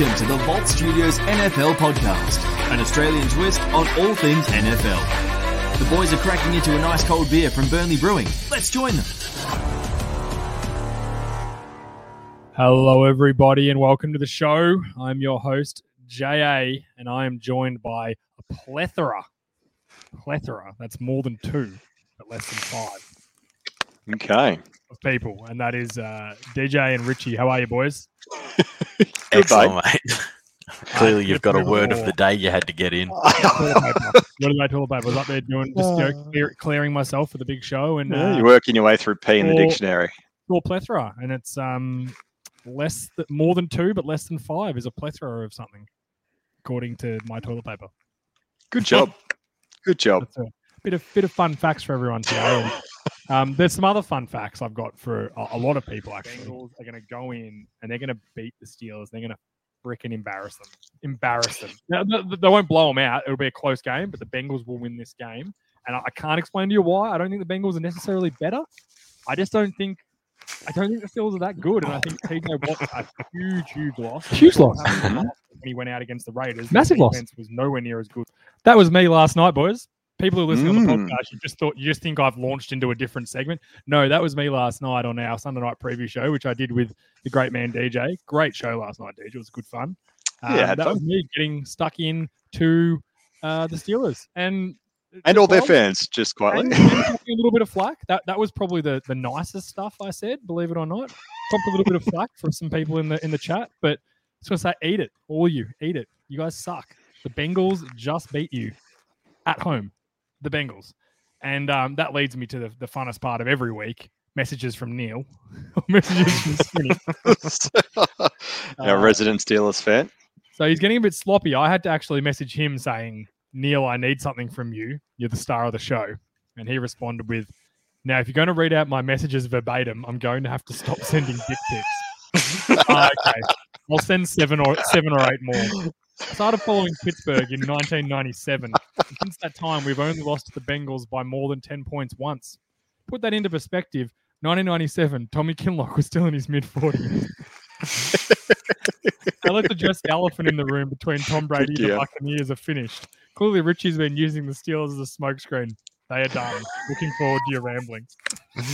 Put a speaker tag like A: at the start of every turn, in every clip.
A: Welcome to the Vault Studios NFL podcast, an Australian twist on all things NFL. The boys are cracking into a nice cold beer from Burnley Brewing. Let's join them.
B: Hello, everybody, and welcome to the show. I'm your host, JA, and I am joined by a plethora, plethora, that's more than two, but less than five
C: Okay.
B: Of people, and that is uh, DJ and Richie. How are you, boys?
D: Excellent, mate. Clearly,
B: Uh,
D: you've got a word of the day you had to get in.
B: Toilet paper. What did I toilet paper? I was up there doing, just you know, clear, clearing myself for the big show, and
C: Yeah,
B: uh,
C: you're working your way through P in the dictionary.
B: saw plethora, and it's um less th- more than two, but less than five is a plethora of something, according to my toilet paper.
C: Good job. Good job.
B: A bit of bit of fun facts for everyone today. And, um, there's some other fun facts I've got for a, a lot of people. Actually, Bengals are going to go in and they're going to beat the Steelers. They're going to frickin' embarrass them. Embarrass them. Now, they, they won't blow them out. It'll be a close game, but the Bengals will win this game. And I, I can't explain to you why. I don't think the Bengals are necessarily better. I just don't think. I don't think the Steelers are that good, and I think TJ Watt a huge, huge loss.
E: Huge loss.
B: when he went out against the Raiders.
E: Massive
B: Their
E: loss.
B: Was nowhere near as good. That was me last night, boys. People who listen on the
C: Mm.
B: podcast, you just thought you just think I've launched into a different segment. No, that was me last night on our Sunday night preview show, which I did with the great man DJ. Great show last night, DJ. It was good fun. Um,
C: Yeah,
B: that
C: fun.
B: was me getting stuck in to uh, the Steelers and
C: And all their fans, just quietly.
B: and, and talking a little bit of flack. That that was probably the, the nicest stuff I said, believe it or not. Copped a little bit of flack from some people in the in the chat, but I was gonna say, eat it, all you, eat it. You guys suck. The Bengals just beat you at home. The Bengals, and um, that leads me to the, the funnest part of every week: messages from Neil, messages from Skinny.
C: Our
B: Uh,
C: resident Steelers fan.
B: So he's getting a bit sloppy. I had to actually message him saying, Neil, I need something from you. You're the star of the show. And he responded with, Now, if you're going to read out my messages verbatim, I'm going to have to stop sending dick pics. "Ah, okay. I'll send seven or seven or eight more. I started following Pittsburgh in 1997. Since that time, we've only lost to the Bengals by more than 10 points once. Put that into perspective. 1997, Tommy Kinlock was still in his mid 40s. I let's address the elephant in the room between Tom Brady and the
C: Yeah.
B: Buccaneers are finished. Clearly, Richie's been using the Steelers as a smokescreen. They are done. Looking forward to your ramblings.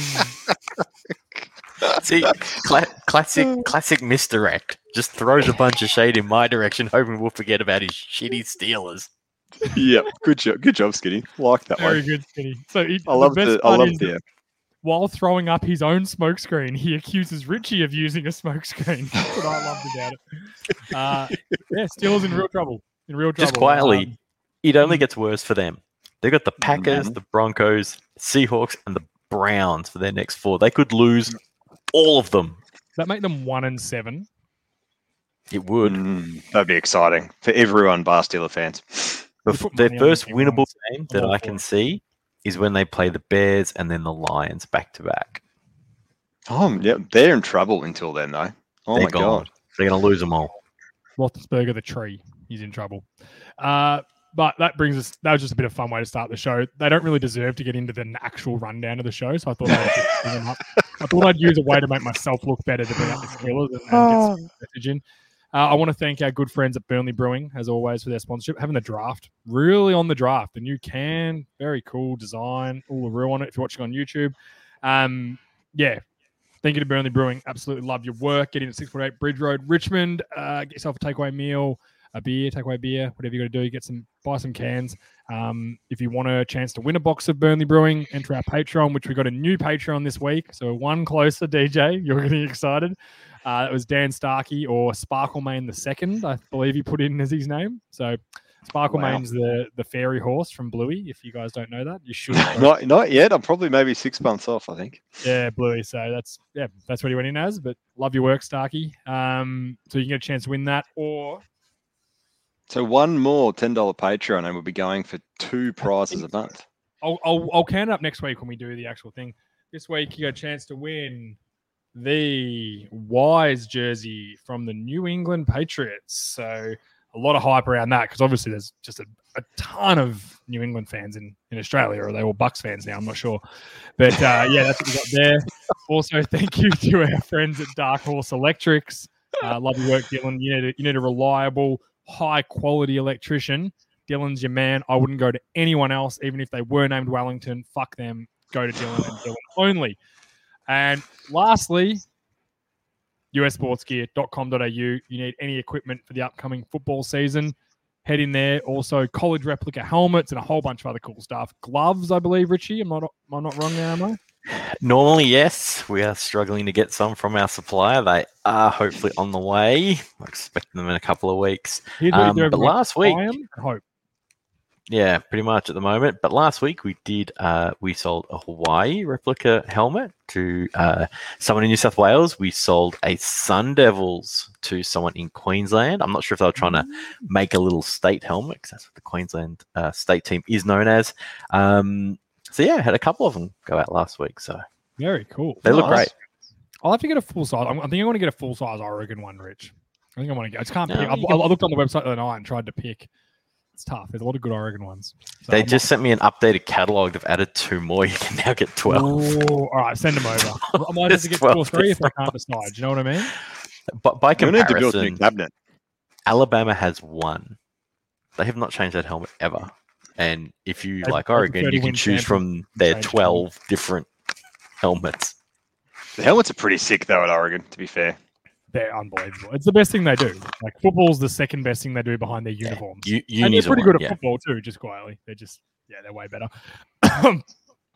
D: See, cla- classic, classic misdirect. Just throws a bunch of shade in my direction, hoping we'll forget about his shitty Steelers.
C: yep. Good job. Good job, Skinny. Like that
B: Very
C: one.
B: Very good, Skinny. So he,
C: I love
B: the best
C: the. I love
B: is that
C: the.
B: while throwing up his own smokescreen, he accuses Richie of using a smokescreen. That's what I loved about it. Uh, yeah, Steelers in real trouble. In real trouble.
D: Just quietly,
B: Um,
D: it only
B: Mm.
D: gets worse for them. They've got the Packers,
C: Mhm.
D: the Broncos, Seahawks, and the Browns for their next four. They could lose all of them.
B: that make them one and seven.
D: It would.
C: Mm, that'd be exciting for everyone, bar Steeler fans.
D: The f- their
B: money on the
D: first winnable game that I can see is when they play the Bears and then the Lions back to back.
C: Oh, yeah. They're in trouble until then, though. Oh
D: They're
C: my
D: gone.
C: god.
D: They're going to lose them all.
B: Roethlisberger the tree. He's in trouble. Uh, but that brings us. That was just a bit of fun way to start the show. They don't really deserve to get into the actual rundown of the show, so I thought I'd them up. I thought I'd use a way to make myself look better to bring up the Steelers and, and get some message in. Uh, I want to thank our good friends at Burnley Brewing, as always, for their sponsorship. Having the draft, really on the draft. The new can, very cool design, all the real on it. If you're watching on YouTube, um, yeah, Thank you to Burnley Brewing. Absolutely love your work. Get in at 648 Bridge Road, Richmond. Uh, get yourself a takeaway meal, a beer, takeaway beer, whatever you got to do. Get some, buy some cans. Um, if you want a chance to win a box of Burnley Brewing, enter our Patreon, which we got a new Patreon this week. So one closer, DJ. You're getting excited. Uh, that was Dan Starkey or Sparkle Main the second, I believe he put in as his name. So Sparkle
C: Wow.
B: The the fairy horse from Bluey. If you guys don't know that, you should.
C: Not, not yet. I'm probably maybe six months off, I think.
B: Yeah, Bluey. So that's yeah, that's what he went in as. But love your work, Starkey. Um, so you can get a chance to win that, or
C: So one more $10 Patreon and we'll be going for two prizes a month.
B: I'll, I'll I'll count it up next week when we do the actual thing. This week you got a chance to win the Wise jersey from the New England Patriots. So a lot of hype around that because obviously there's just a, a ton of New England fans in, in Australia. Or are they all Bucks fans now? I'm not sure. But uh, yeah, that's what we got there. Also, thank you to our friends at Dark Horse Electrics. Uh, love your work, Dylan. You need a, you need a reliable, high quality electrician. Dylan's your man. I wouldn't go to anyone else, even if they were named Wellington. Fuck them. Go to Dylan and Dylan only. And lastly, ussportsgear.com.au. You need any equipment for the upcoming football season. Head in there. Also, college replica helmets and a whole bunch of other cool stuff. Gloves, I believe, Richie. I'm not, am I not wrong there, am I?
D: Normally, yes. We are struggling to get some from our supplier. They are hopefully on the way. I expect them in a couple of weeks. Um, but last week,
B: Buy 'em and hope.
D: Yeah, pretty much at the moment. But last week we did uh, we sold a Hawaii replica helmet to uh, someone in New South Wales. We sold a Sun Devils to someone in Queensland. I'm not sure if they were trying to make a little state helmet because that's what the Queensland uh, state team is known as. Um, so yeah, had a couple of them go out last week. So
B: Very cool.
D: they look great.
B: I'll have to get a full size. I'm, I think I want to get a full size Oregon one, Rich. I think I want to get. I just can't
D: No,
B: pick. I, I I looked on the website the other night and tried to pick. It's tough. There's a lot of good Oregon ones. So
D: They
B: I'm
D: just sent me an updated catalog. They've added two more. You can now get twelve.
B: Ooh, all right, send them over. I might have to get two or
D: 12
B: three if I can't decide. Do you know what I mean?
D: But by
C: You need to build a new cabinet.
D: Alabama has one. They have not changed that helmet ever. And if you
B: They-
D: like Oregon, you can choose from their
B: change
D: 12 different helmets.
C: The helmets are pretty sick though at Oregon. To be fair,
B: They're unbelievable. It's the best thing they do. Like football's the second best thing they do behind their uniforms.
D: U-
B: and they're
D: unis are
B: pretty
D: one,
B: good at
D: yeah.
B: football too. Just quietly, they're just yeah, they're way better.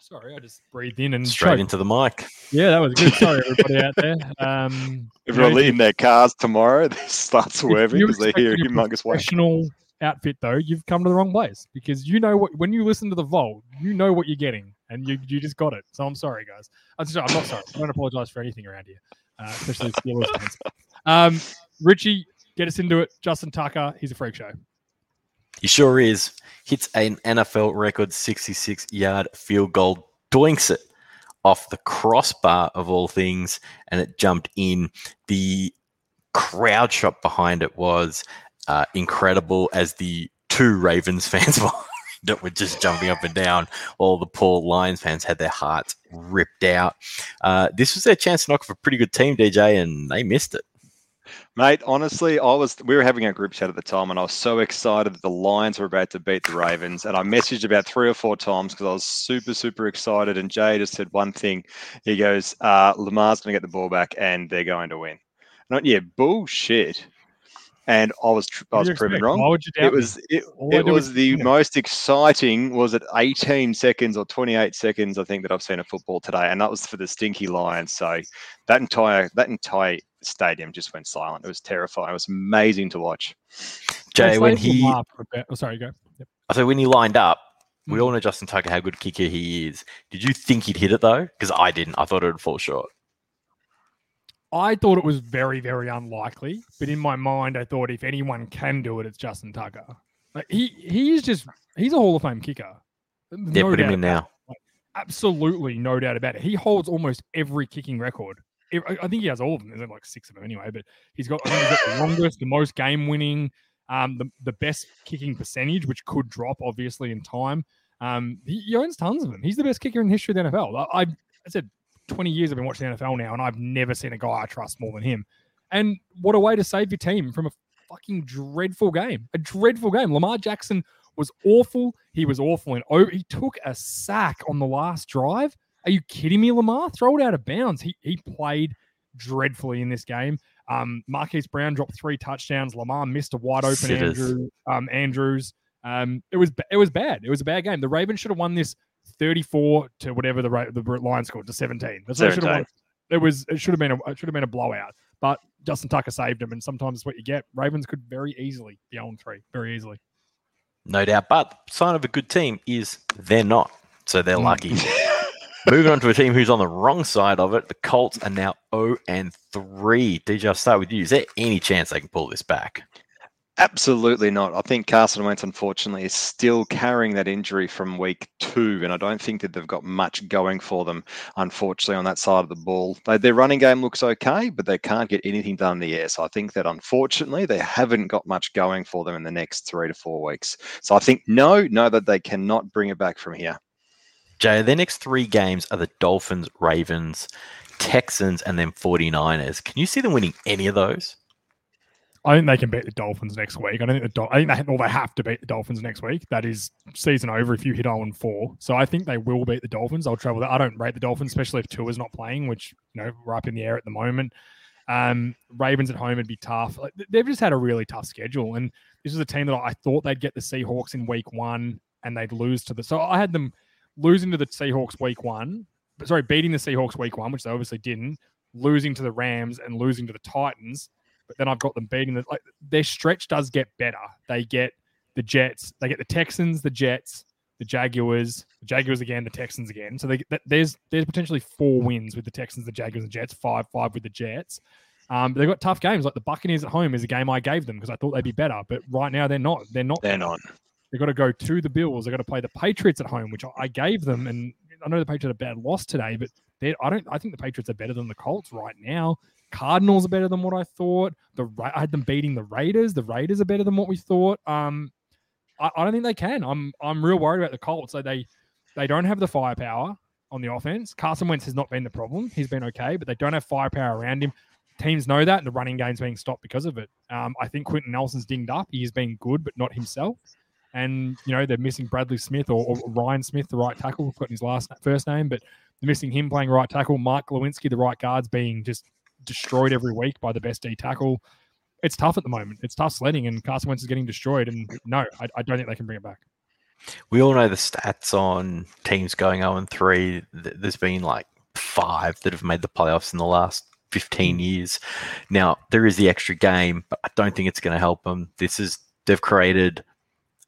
B: Sorry, I just breathed in and
D: Straight
B: choked.
D: into the mic.
B: Yeah, that was good. Sorry, everybody out there. Um,
C: everyone
B: you know,
C: in their cars tomorrow, they start
B: if
C: swerving because they
B: expect
C: hear a
B: your
C: humongous wave.
B: professional outfit though, you've come to the wrong place because you know what when you listen to the vault, you know what you're getting, and you you just got it. So I'm sorry, guys. I'm, sorry, I'm not sorry. I don't apologize for anything around here, uh, especially Steelers fans. Um, Richie, get us into it. Justin Tucker, he's a freak show.
D: He sure is. Hits an NFL record 66 yard field goal, doinks it off the crossbar of all things, and it jumped in. The crowd shot behind it was uh, incredible as the two Ravens fans it were just jumping up and down, All the poor Lions fans had their hearts ripped out. Uh, this was their chance to knock off a pretty good team, DJ, and they missed it.
C: Mate, honestly, I was we were having a group chat at the time, and I was so excited that the Lions were about to beat the Ravens, and I messaged about three or four times because I was super, super excited. And Jay just said one thing. He goes, uh, "Lamar's going to get the ball back, and they're going to win." Not yeah, bullshit. And I was I was proven
B: expect?
C: wrong.
B: Why would you doubt
C: It was it, it was the
B: win.
C: most exciting was it 18 seconds or 28 seconds I think that I've seen a football today and that was for the stinky Lions so that entire that entire stadium just went silent it was terrifying it was amazing to watch
D: Jay, when he
B: Lamar for a bit. Oh, sorry, go. Yep.
D: So when he lined up, we
B: Mm.
D: all know Justin Tucker how good a kicker he is. Did you think he'd hit it though? Because I didn't. I thought it would fall short.
B: I thought it was very, very unlikely, but in my mind, I thought if anyone can do it, it's Justin Tucker. Like he, he's just he's a Hall of Fame kicker.
D: Yeah,
B: No
D: put him in now.
B: Absolutely, no doubt about it. He holds almost every kicking record. I think he has all of them. There's like six of them anyway, but he's got, he's got the longest, the most game winning, um, the, the best kicking percentage, which could drop obviously in time. Um, he, he owns tons of them. He's the best kicker in the history of the NFL. I, I, I said 20 years I've been watching the NFL now, and I've never seen a guy I trust more than him. And what a way to save your team from a fucking dreadful game. A dreadful game. Lamar Jackson was awful. He was awful in oh, he took a sack on the last drive. Are you kidding me, Lamar? Throw it out of bounds. He he played dreadfully in this game. Um, Marquise Brown dropped three touchdowns. Lamar missed a wide open
D: Sitters.
B: Andrew, um, Andrews. Um, it was it was bad. It was a bad game. The Ravens should have won this 34 to whatever the rate the Lions scored to 17. That's what should have won. It was it should have been a it should have been a blowout. But Justin Tucker saved him, and sometimes it's what you get. Ravens could very easily be on three, very easily.
D: No doubt. But sign of a good team is they're not. So they're
B: Mm.
D: lucky. Moving on to a team who's on the wrong side of it, the Colts are now 0 and 3. DJ, I'll start with you. Is there any chance they can pull this back?
C: Absolutely not I think Carson Wentz unfortunately is still carrying that injury from week two and I don't think that they've got much going for them unfortunately on that side of the ball their running game looks okay but they can't get anything done in the air so I think that unfortunately they haven't got much going for them in the next three to four weeks so I think no no that they cannot bring it back from here
D: Jay, their next three games are the Dolphins, Ravens, Texans, and then 49ers. Can you see them winning any of those?
B: I think they can beat the Dolphins next week. I don't think the I think they well, they have to beat the Dolphins next week. That is season over if you hit 0 and 4. So I think they will beat the Dolphins. I'll travel that. I don't rate the Dolphins, especially if Tua's not playing, which you know we're up in the air at the moment. Um, Ravens at home would be tough. Like, they've just had a really tough schedule, and this is a team that I thought they'd get the Seahawks in week one, and they'd lose to the. So I had them losing to the Seahawks week one, but sorry, beating the Seahawks week one, which they obviously didn't, losing to the Rams and losing to the Titans but then I've got them beating the like their stretch does get better. They get the Jets, they get the Texans, the Jets, the Jaguars, the Jaguars again, the Texans again. So they, there's there's potentially four wins with the Texans, the Jaguars, and the Jets. Five five with the Jets. Um, they've got tough games. Like the Buccaneers at home is a game I gave them because I thought they'd be better, but right now they're not. They're not.
C: They're not.
B: They've got to go to the Bills. They've got to play the Patriots at home, which I gave them. And I know the Patriots had a bad loss today, but I don't. I think the Patriots are better than the Colts right now. Cardinals are better than what I thought. The I had them beating the Raiders. The Raiders are better than what we thought. Um, I, I don't think they can. I'm I'm real worried about the Colts. So they they don't have the firepower on the offense. Carson Wentz has not been the problem. He's been okay, but they don't have firepower around him. Teams know that, and the running game's being stopped because of it. Um, I think Quenton Nelson's dinged up. He's been good, but not himself. And you know they're missing Bradley Smith or, or Ryan Smith, the right tackle. I've his last first name, but they're missing him playing right tackle. Mike Glowinski, the right guard's being just destroyed every week by the best D tackle. It's tough at the moment. It's tough sledding, and Carson Wentz is getting destroyed. And no, I, I don't think they can bring it back.
D: We all know the stats on teams going 0 and 3. There's been like five that have made the playoffs in the last 15 mm. years. Now, there is the extra game, but I don't think it's going to help them. This is, they've created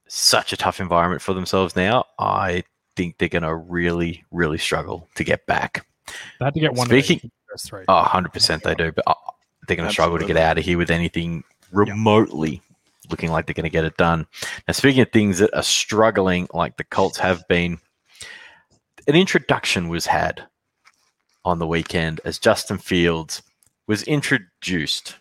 D: such a tough environment for themselves now. I think they're going to really, really struggle to get back.
B: They had to get one.
D: Speaking, Oh, 100% they do. But uh, they're going to struggle to get out of here with anything remotely looking like they're going to get it done. Now, speaking of things that are struggling, like the Colts have been, an introduction was had on the weekend as Justin Fields was introduced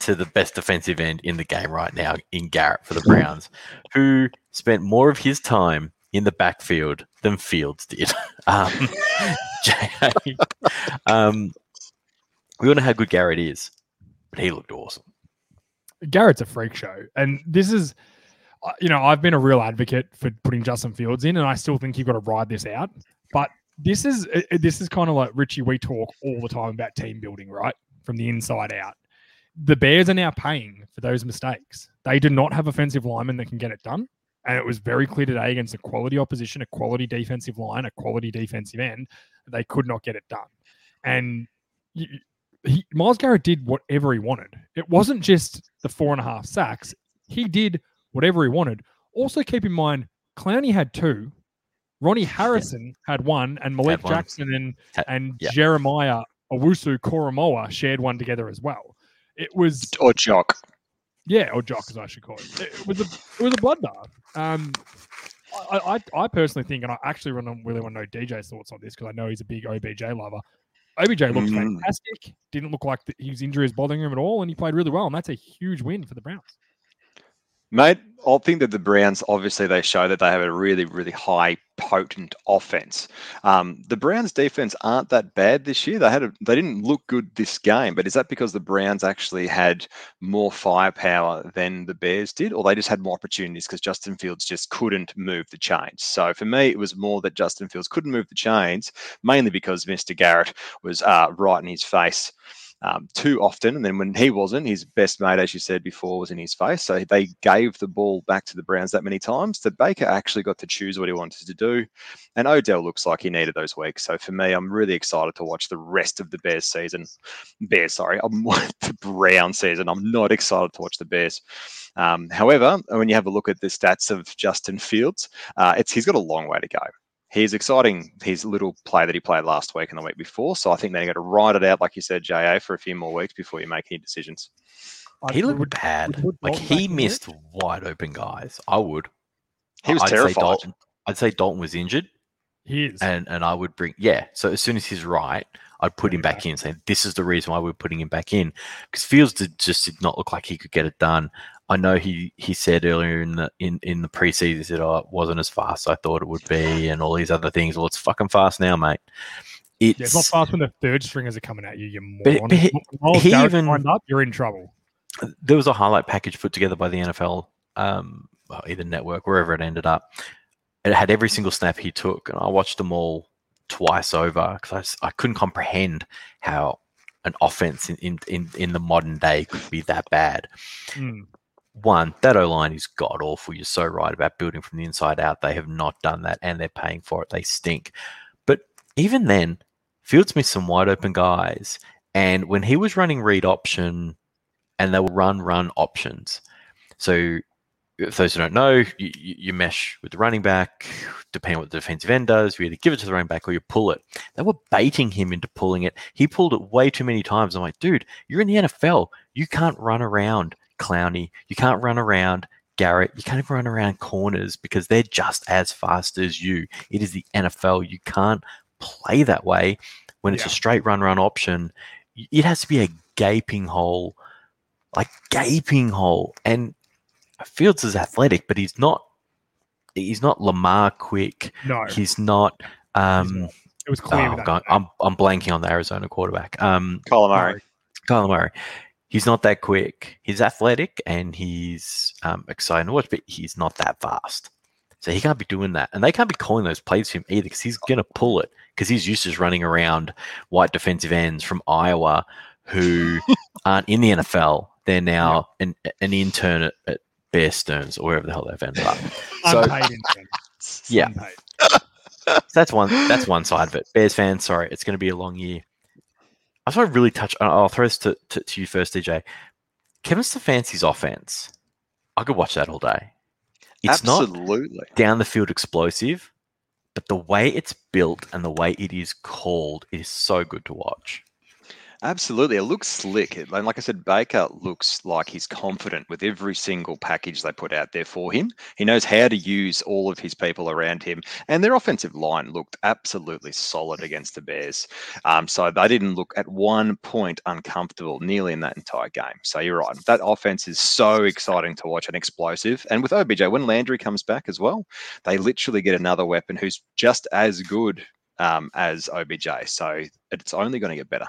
D: to the best defensive end in the game right now in Garrett for the Browns, who spent more of his time in the backfield than Fields did. Um, um, we all know how good Garrett is, but he looked awesome.
B: Garrett's a freak show, and this is, uh, you know, I've been a real advocate for putting Justin Fields in, and I still think you've got to ride this out. But this is this is kind of like Richie. We talk all the time about team building, right, from the inside out. The Bears are now paying for those mistakes. They do not have offensive linemen that can get it done. And it was very clear today against a quality opposition, a quality defensive line, a quality defensive end, they could not get it done. And he, Myles Garrett did whatever he wanted. It wasn't just the four and a half sacks. He did whatever he wanted. Also, keep in mind, Clowney had two, Ronnie Harrison yeah. had one, and Malik Jackson and and yeah. Jeremiah Owusu Koramoah shared one together as well. It was
C: or Jock,
B: yeah, or Jock as I should call it. It was a it was a bloodbath. Um, I, I, I personally think, and I actually really want to know DJ's thoughts on this because I know he's a big OBJ lover. OBJ looked mm. fantastic. Didn't look like the, his injury is bothering him at all, and he played really well. And that's a huge win for the Browns.
C: Mate, I think that the Browns obviously they show that they have a really, really high potent offense. Um, the Browns defense aren't that bad this year. They had a, they didn't look good this game, but is that because the Browns actually had more firepower than the Bears did, or they just had more opportunities because Justin Fields just couldn't move the chains? So for me, it was more that Justin Fields couldn't move the chains, mainly because Mr. Garrett was uh, right in his face um, too often. And then when he wasn't, his best mate, as you said before, was in his face. So they gave the ball back to the Browns that many times that Baker actually got to choose what he wanted to do. And Odell looks like he needed those weeks. So for me, I'm really excited to watch the rest of the Bears season. Bears, sorry, I'm the Brown season. I'm not excited to watch the Bears. Um, however, when you have a look at the stats of Justin Fields, uh, it's he's got a long way to go he's exciting his little play that he played last week and the week before. So I think they're going to ride it out, like you said, JA, for a few more weeks before you make any decisions.
D: He looked would, bad. Would, like he missed wide open guys. I would.
C: He was
D: I'd
C: terrified.
D: Say Dalton, I'd say Dalton was injured.
B: He is.
D: And and I would bring yeah. So as soon as he's right, I'd put him back in, saying this is the reason why we're putting him back in because Fields did, just did not look like he could get it done. I know he he said earlier in the in, in the preseason said oh it wasn't as fast as I thought it would be and all these other things. Well, it's fucking fast now, mate.
B: It's, yeah, it's not fast when the third stringers are coming at you. You moron. But, but he,
D: he even
B: up, you're in trouble.
D: there was a highlight package put together by the NFL, um, either network, wherever it ended up. It had every single snap he took, and I watched them all twice over because I, I couldn't comprehend how an offense in, in, in, in the modern day could be that bad.
B: Mm.
D: One, that O line is god awful. You're so right about building from the inside out. They have not done that, and they're paying for it. They stink. But even then, Fields missed some wide open guys, and when he was running read option, and they were run run options. So if those who don't know, you, you, mesh with the running back, depending on what the defensive end does, you either give it to the running back or you pull it. They were baiting him into pulling it. He pulled it way too many times. I'm like, dude, you're in the NFL. You can't run around Clowney. You can't run around Garrett. You can't even run around corners because they're just as fast as you. It is the NFL. You can't play that way when it's
B: Yeah.
D: a straight run run option. It has to be a gaping hole, like gaping hole. And Fields is athletic, but he's not. He's not Lamar quick.
B: No,
D: He's not. Um,
B: not. it was clear.
D: oh,
B: that
D: God, I'm I'm blanking on the Arizona quarterback. Um,
C: Colin Murray.
D: Kyler Murray. He's not that quick. He's athletic and he's um, exciting to watch, but he's not that fast. So he can't be doing that. And they can't be calling those plays for him either because he's going to pull it because he's used to running around white defensive ends from Iowa who aren't in the NFL. They're now an, an intern at, at Bear Stearns or wherever the hell they've ended up. So. Yeah. So that's one that's one side of it. Bears fans, sorry, it's going to be a long year. I just want to really touch. I'll I'll throw this to, to, to you first, DJ. Kevin Stefanski's offense. I could watch that all day. It's not
C: Absolutely.
D: down the field explosive, but the way it's built and the way it is called is so good to watch.
C: Absolutely. It looks slick. And like I said, Baker looks like he's confident with every single package they put out there for him. He knows how to use all of his people around him. And their offensive line looked absolutely solid against the Bears. Um, so they didn't look at one point uncomfortable nearly in that entire game. So you're right. That offense is so exciting to watch and explosive. And with OBJ, when Landry comes back as well, they literally get another weapon who's just as good um, as OBJ. So it's only going to get better.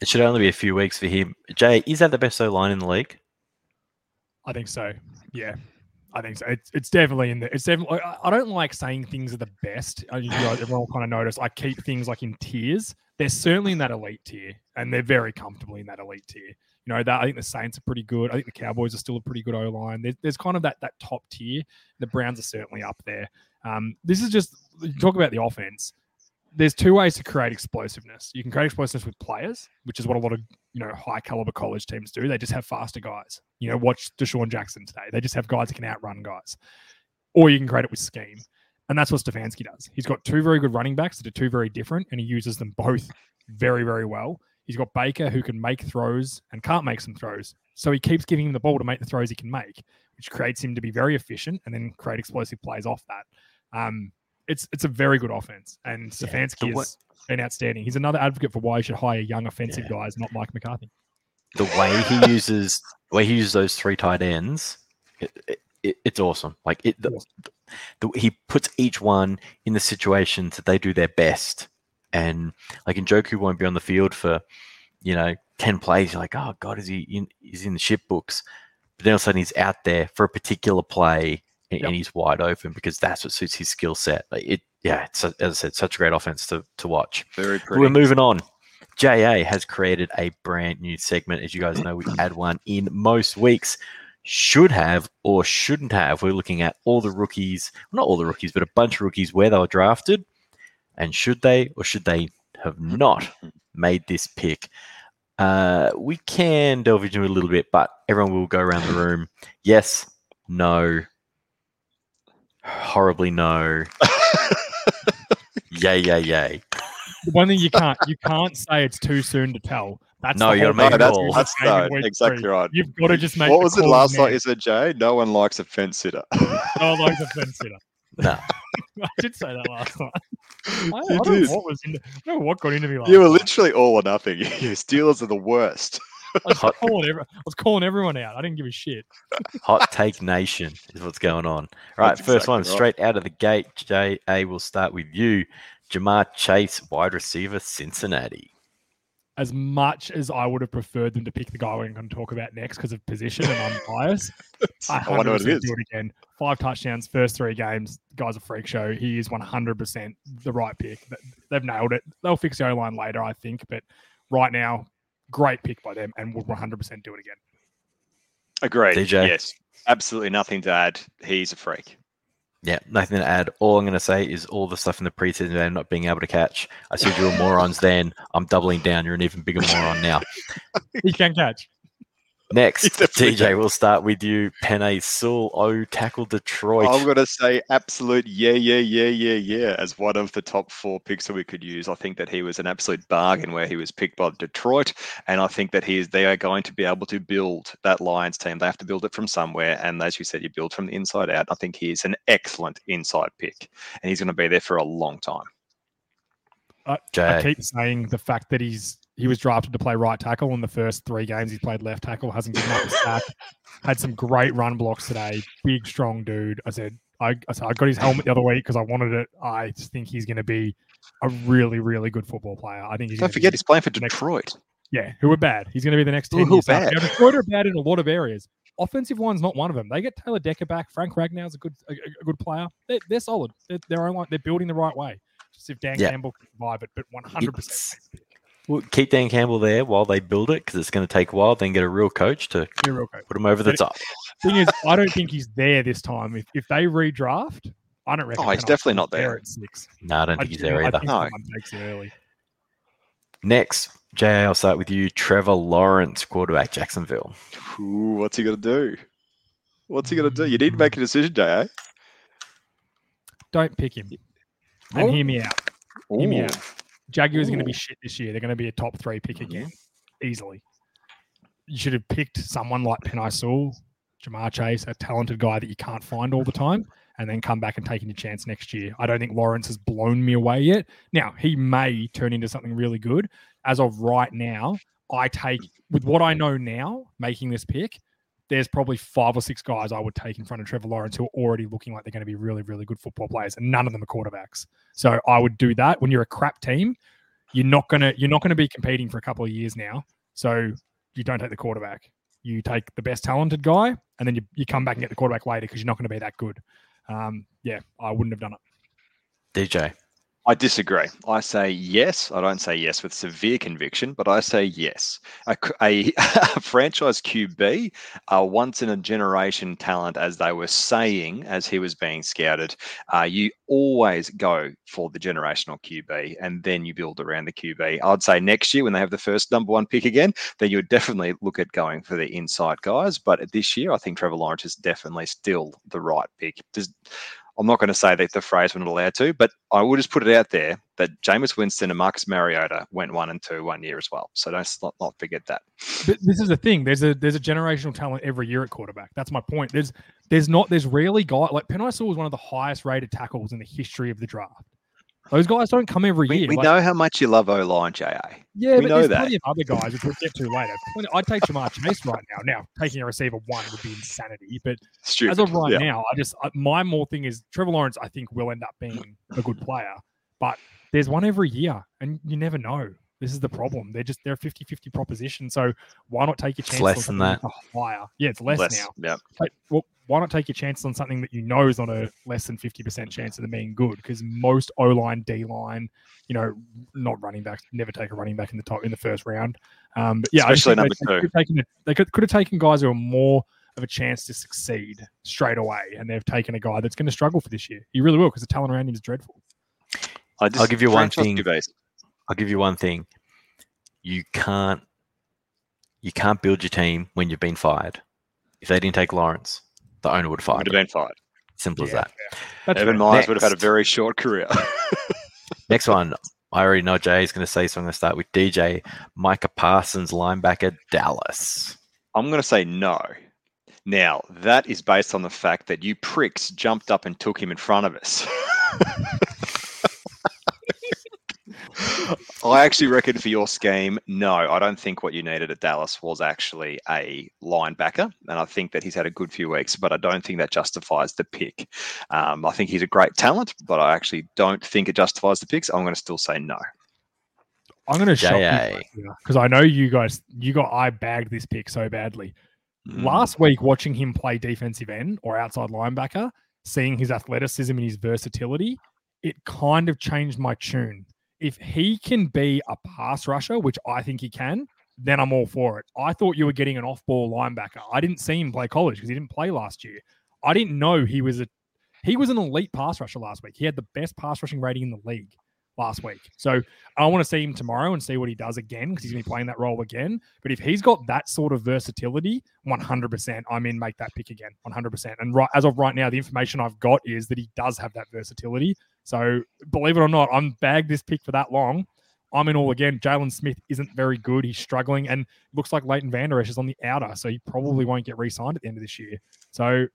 D: It should only be a few weeks for him. Jay, is that the best O line in the league?
B: I think so. Yeah, I think so. It's, it's definitely in the. It's definitely. I, don't like saying things are the best. You know, everyone kind of notice. I keep things like in tiers. They're certainly in that elite tier, and they're very comfortably in that elite tier. You know that I think the Saints are pretty good. I think the Cowboys are still a pretty good O line. There's, there's kind of that that top tier. The Browns are certainly up there. Um, this is just talk about the offense. There's two ways to create explosiveness. You can create explosiveness with players, which is what a lot of you know high caliber college teams do. They just have faster guys. You know, watch DeSean Jackson today. They just have guys that can outrun guys. Or you can create it with scheme. And that's what Stefanski does. He's got two very good running backs that are two very different, and he uses them both very, very well. He's got Baker who can make throws and can't make some throws. So he keeps giving him the ball to make the throws he can make, which creates him to be very efficient and then create explosive plays off that. Um, it's it's a very good offense, and
D: Yeah,
B: Stefanski
D: wa-
B: has been outstanding. He's another advocate for why you should hire young offensive
D: Yeah.
B: guys, not Mike McCarthy.
D: The way he uses the way he uses those three tight ends, it, it, it- it's awesome. Like it, the, the, he puts each one in the situations that they do their best, and like Njoku won't be on the field for you know ten plays. You're like, oh god, is he in? He's in the ship books, but then all of a sudden he's out there for a particular play. And,
B: Yep.
D: and he's wide open because that's what suits his skill set. Like it, yeah. It's as I said, such a great offense to to watch.
C: Very pretty.
D: We're moving on. JA has created a brand new segment. As you guys know, we had one in most weeks. Should have or shouldn't have. We're looking at all the rookies, well, not all the rookies, but a bunch of rookies where they were drafted. And should they or should they have not made this pick? Uh, we can delve into it a little bit, but everyone will go around the room. Yes, no, horribly no, yay, yay, yay.
B: The one thing you can't you can't say it's too soon to tell. That's
D: No,
B: the
D: you gotta
B: whole
D: make
B: thing
D: a
B: with
D: call.
B: this
C: That's no, exactly
B: three.
C: right.
B: You've got to just make.
C: What
B: the
C: was it last night? You said, Jay, no one likes a fence sitter.
B: No one likes a fence sitter.
D: No.
B: I did say that last night. I, I
C: You
B: don't know
C: did.
B: what was into, I don't know what got into me last
C: you were
B: night.
C: literally all or nothing. Your Steelers are the worst.
B: I was, calling every, I was calling everyone out. I didn't give a shit.
D: Hot Take Nation is what's going on. All right,
C: That's
D: first
C: exactly
D: one,
C: right.
D: straight out of the gate. JA will start with you. Ja'Marr Chase, wide receiver, Cincinnati.
B: as much as I would have preferred them to pick the guy we're going to talk about next because of position and I'm biased, I
C: I wonder what it is.
B: do it again. Five touchdowns, first three games. Guy's a freak show. He is 100% the right pick. They've nailed it. They'll fix the O line later, I think. But right now, great pick by them and would 100% do it again.
C: Agreed.
D: DJ?
C: Yes. Absolutely nothing to add. He's a freak.
D: Yeah, nothing to add. All I'm going to say is all the stuff in the preseason game not being able to catch. I said you were morons then. I'm doubling down. You're an even bigger moron now.
B: He can catch.
D: Next, DJ, we'll start with you. Penei Sewell, O tackle Detroit.
C: I'm going to say absolute yeah, yeah, yeah, yeah, yeah as one of the top four picks that we could use. I think that he was an absolute bargain where he was picked by Detroit, and I think that he is. They are going to be able to build that Lions team. They have to build it from somewhere, and as you said, you build from the inside out. I think he is an excellent inside pick, and he's going to be there for a long time.
B: I
D: Jay.
B: keep saying the fact that he's he was drafted to play right tackle in the first three games he's played left tackle hasn't given up a sack. Had some great run blocks today. Big strong dude. I said I, I said I got his helmet the other week because I wanted it. I think he's going to be a really really good football player. I think he's
C: Don't forget he's playing for
B: next-
C: Detroit.
B: yeah who are bad. He's going to be the next team.
C: who bad?
B: Now, Detroit are bad in a lot of areas. Offensive line's not one of them. They get Taylor Decker back. Frank Ragnow's a good a, a good player. They're, they're solid. They're, they're, own, they're building the right way. Just if Dan
D: Yeah.
B: Campbell can survive it, but one hundred percent.
D: We'll keep Dan Campbell there while they build it because it's going to take a while. Then get a real coach to
B: Be real quick.
D: put him over the
B: But-
D: top.
B: Thing is, I don't think he's there this time. If, if they redraft, I don't reckon.
C: Oh, he's definitely not there.
B: at six.
D: No, I don't
B: I
D: think he's
B: do-
D: there
B: I
D: either.
B: think
C: No.
B: someone takes it early.
D: Next, Jay, I'll start with you. Trevor Lawrence, quarterback, Jacksonville.
C: Ooh, what's he going to do? What's he going to do? You need to make a decision, Jay.
B: Don't pick him. And
C: Oh.
B: hear me out. Hear me out. Jaguars are going to be shit this year. They're going to be a top three pick
C: Mm-hmm.
B: again, easily. You should have picked someone like Penei Sewell, Ja'Marr Chase, a talented guy that you can't find all the time, and then come back and taking your chance next year. I don't think Lawrence has blown me away yet. Now, he may turn into something really good. As of right now, I take, with what I know now, making this pick, there's probably five or six guys I would take in front of Trevor Lawrence who are already looking like they're going to be really, really good football players, and none of them are quarterbacks. So I would do that. When you're a crap team, you're not gonna you're not gonna be competing for a couple of years now. So you don't take the quarterback. You take the best talented guy, and then you, you come back and get the quarterback later because you're not going to be that good. Um, yeah, I wouldn't have done it.
D: DJ.
C: I disagree. I say yes. I don't say yes with severe conviction, but I say yes. A franchise QB, a once in a generation talent, as they were saying as he was being scouted. Uh, you always go for the generational QB and then you build around the QB. I'd say next year when they have the first number one pick again, then you would definitely look at going for the inside guys. But this year, I think Trevor Lawrence is definitely still the right pick. Does, I'm not going to say that the phrase we're not allowed to, but I will just put it out there that Jameis Winston and Marcus Mariota went one and two one year as well. So don't not, not forget that.
B: But this is the thing. There's a there's a generational talent every year at quarterback. That's my point. There's there's not there's rarely guy like Penei Sewell was one of the highest rated tackles in the history of the draft. Those guys don't come every
C: We,
B: year.
C: we
B: Like,
C: know how much you love O line, JA.
B: Yeah,
C: We
B: but
C: know
B: there's
C: that.
B: plenty of other guys which we'll get to later. I'd take Ja'Marr Chase right now. Now, taking a receiver one would be insanity. But
C: Stupid.
B: as of right
C: yeah.
B: now, I just I- my more thing is Trevor Lawrence. I think will end up being a good player, but there's one every year, and you never know. This is the problem. They're just they're a 50-50 proposition. So why not take your
D: It's
B: chance?
D: less
B: on
D: than
B: something that's a higher. Yeah, it's less,
C: Less,
B: now.
C: yeah.
B: Take- well, why not take your chance on something that you know is on a less than 50% chance of them being good? Because most O line, D line, you know, not running backs, never take a running back in the top in the first round. Um, but yeah, I just
C: Especially number
B: they, they could have taken they could, could have taken guys who are more of a chance to succeed straight away, and they've taken a guy that's going to struggle for this year. He really will because the talent around him is dreadful.
C: I just,
D: give you one thing.
C: QBs.
D: I'll give you one thing. You can't you can't build your team when you've been fired. If they didn't take Lawrence, the owner would have
C: would have been fired.
D: Simple as that.
B: That's
C: Urban
B: fair.
C: Myers would have had a very short career.
D: Next one. I already know Jay is going to say, so I'm going to start with DJ. Micah Parsons, linebacker, Dallas.
C: I'm going to say no. Now, that is based on the fact that you pricks jumped up and took him in front of us. I actually reckon for your scheme, no, I don't think what you needed at Dallas was actually a linebacker. And I think that he's had a good few weeks, but I don't think that justifies the pick. Um, I think he's a great talent, but I actually don't think it justifies the picks. I'm going to still say no.
B: I'm going to shock
D: JA.
B: you because I know you guys. You got I bagged this pick so badly.
C: Mm.
B: Last week, watching him play defensive end or outside linebacker, seeing his athleticism and his versatility, it kind of changed my tune. If he can be a pass rusher, which I think he can, then I'm all for it. I thought you were getting an off ball linebacker. I didn't see him play college because he didn't play last year. I didn't know he was a he was an elite pass rusher last week. He had the best pass rushing rating in the league last week. So I want to see him tomorrow and see what he does again because he's going to be playing that role again. But if he's got that sort of versatility, 100%, I'm in, make that pick again, 100%. And right as of right now, the information I've got is that he does have that versatility. So believe it or not, I'm bagged this pick for that long. I'm in all again. Jaylon Smith isn't very good. He's struggling and looks like Leighton Vander Esch is on the outer, so he probably won't get re-signed at the end of this year. So,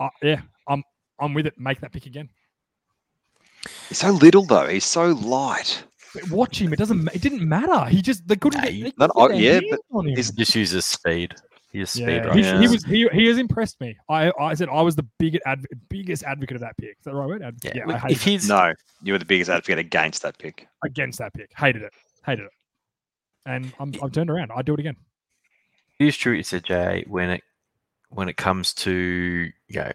B: uh, yeah, I'm I'm with it. Make that pick again.
C: He's so little though. He's so light.
B: But watch him. It doesn't. It didn't matter. He just they couldn't
D: Nah,
B: get. They couldn't get
C: oh,
B: their
C: yeah,
B: hands
C: but
B: on him.
C: he's-
D: Just uses speed. He is speed,
B: Yeah,
D: right?
B: he, he was he, he has impressed me. I I said I was the biggest adv- biggest advocate of that pick. Is that the right word? Ad-
D: Yeah.
B: yeah
D: look, if
B: it.
D: he's
C: No, you were the biggest advocate against that pick.
B: against that pick. Hated it. Hated it. And I'm I'm turned around. I'd do it again.
D: it is true, you said Jay, when it when it comes to you know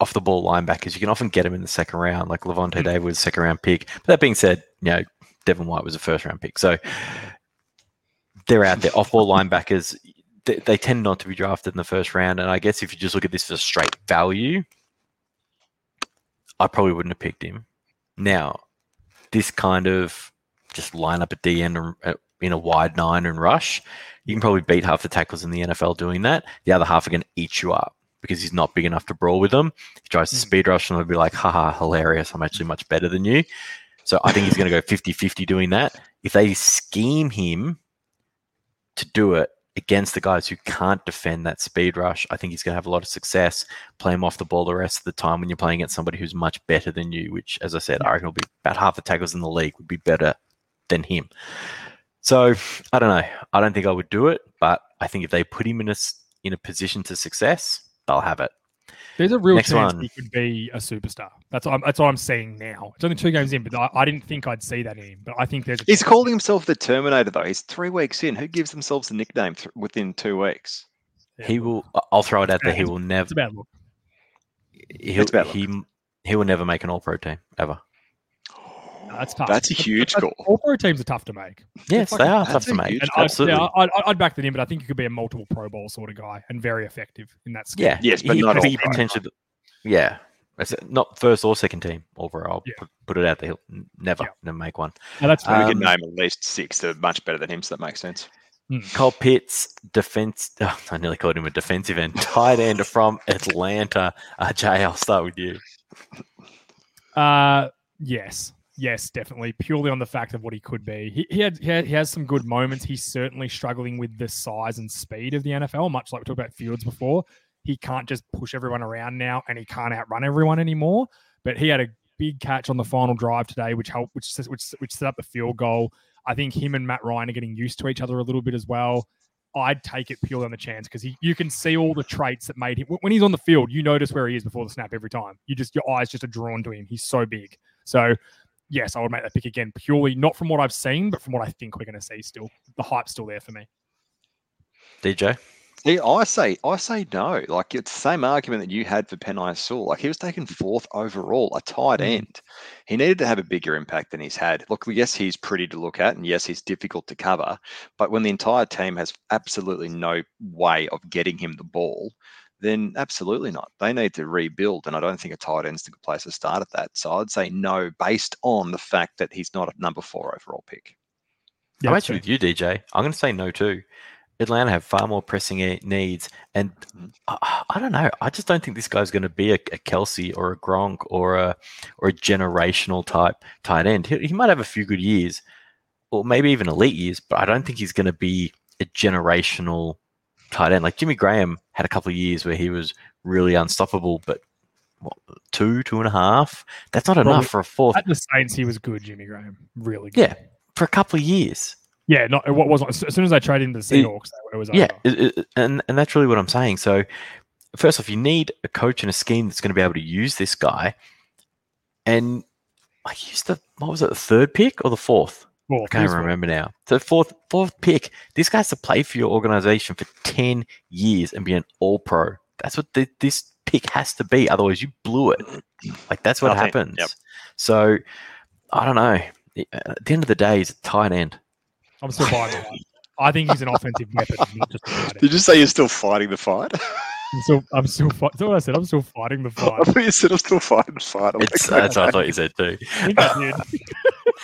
D: off the ball linebackers, you can often get them in the second round. Like Lavonte hmm. David was a second round pick. But that being said, you know Devin White was a first round pick, so they're out there. Off ball linebackers, they, they tend not to be drafted in the first round. And I guess if you just look at this for straight value, I probably wouldn't have picked him. Now, this kind of just line up a D end uh, in a wide nine and rush, you can probably beat half the tackles in the NFL doing that. The other half are going to eat you up because he's not big enough to brawl with them. He tries to
B: Mm.
D: speed rush and they'll be like, haha, hilarious. I'm actually much better than you. So I think he's going to go 50 50 doing that. If they scheme him to do it against the guys who can't defend that speed rush, I think he's going to have a lot of success. Play him off the ball the rest of the time when you're playing against somebody who's much better than you, which, as I said, I reckon will be about half the tackles in the league would be better than him. So I don't know. I don't think I would do it, but I think if they put him in a in a position to success, they'll have it.
B: There's a real
D: Next
B: chance
D: one.
B: he could be a superstar. That's what I'm, that's what I'm seeing now. It's only two games in, but I, I didn't think I'd see that in him. But I think there's. A
C: He's calling himself the Terminator though. He's three weeks in. Who gives themselves a nickname th- within two weeks?
B: Yeah,
D: He will. I'll throw it out there. He will never.
B: It's a bad look.
D: He'll,
C: It's bad luck.
D: he he will never make an All Pro team ever.
B: No, that's tough.
C: That's a huge
B: That's-
C: call.
B: All pro teams are tough to make.
D: Yes,
B: fucking-
D: they are tough to make.
C: huge
B: And
C: call.
B: I'd,
D: Absolutely.
B: yeah, I'd, I'd, I'd back that in, but I think he could be a multiple Pro Bowl sort of guy and very effective in that scheme.
D: Yeah.
C: Yes, but
D: he
C: not
D: could be
C: All-Pro.
D: potentially. Yeah. That's. Not first or second team overall.
B: Yeah.
D: Put, put it out there. He'll n- never,
B: Yeah.
D: never make one.
B: No, that's
C: we
B: fair.
C: can
D: Um,
C: name at least six that are much better than him, so that makes sense.
D: Kyle Pitts, defense. Oh, I nearly called him a defensive end. Tight end from Atlanta. Uh, Jay, I'll start with you.
B: Uh, yes, yes, definitely. Purely on the fact of what he could be. He, he had he, had, he has some good moments. He's certainly struggling with the size and speed of the NFL, much like we talked about Fields before. He can't just push everyone around now, and he can't outrun everyone anymore. But he had a big catch on the final drive today, which helped, which which which set up the field goal. I think him and Matt Ryan are getting used to each other a little bit as well. I'd take it purely on the chance because you can see all the traits that made him when he's on the field. You notice where he is before the snap every time. You just your eyes just are drawn to him. He's so big. So yes, I would make that pick again purely not from what I've seen, but from what I think we're going to see. Still, the hype's still there for me.
D: DJ.
C: See, I say, I say no. Like it's the same argument that you had for Penei Sewell. Like he was taken fourth overall, a tight
B: Mhm.
C: end. He needed to have a bigger impact than he's had. Look, yes, he's pretty to look at, and yes, he's difficult to cover. But when the entire team has absolutely no way of getting him the ball, then absolutely not. They need to rebuild, and I don't think a tight end's a good place to start at that. So I'd say no, based on the fact that he's not a number four overall pick.
D: I'm actually with you, DJ. I'm going to say no too. Atlanta have far more pressing needs, and
C: Mhm.
D: I, I don't know. I just don't think this guy's going to be a, a Kelsey or a Gronk or a or a generational type tight end. He, he might have a few good years, or maybe even elite years, but I don't think he's going to be a generational tight end. Like Jimmy Graham had a couple of years where he was really unstoppable, but what, two, two and a half. That's not
B: Probably-
D: enough for a fourth.
B: At the Saints, he was good, Jimmy Graham. Really good.
D: Yeah, for a couple of years.
B: Yeah, not what was as soon as I traded into the
D: It-
B: Seahawks, it was
D: Yeah, it- it- and and that's really what I'm saying. So, first off, you need a coach and a scheme that's going to be able to use this guy. And I used the what was it, the third pick or the fourth?
B: Fourth,
D: I can't
B: who's
D: remember now. So fourth fourth pick. This guy's to play for your organization for ten years and be an All Pro. That's what thi- this pick has to be. Otherwise, you blew it. Like that's what
C: I
D: happens.
C: yep.
D: So I don't know. At the end of the day, he's a tight end.
B: I'm still buying that. I think he's an offensive weapon, not just a tight end.
C: Did you say you're still fighting the fight?
B: I'm still, I'm still, fi- that's what I said. I'm still fighting the
C: I
B: fight.
C: thought you said I'm still fighting the fight.
D: It's,
C: like,
D: that's what I thought you said too.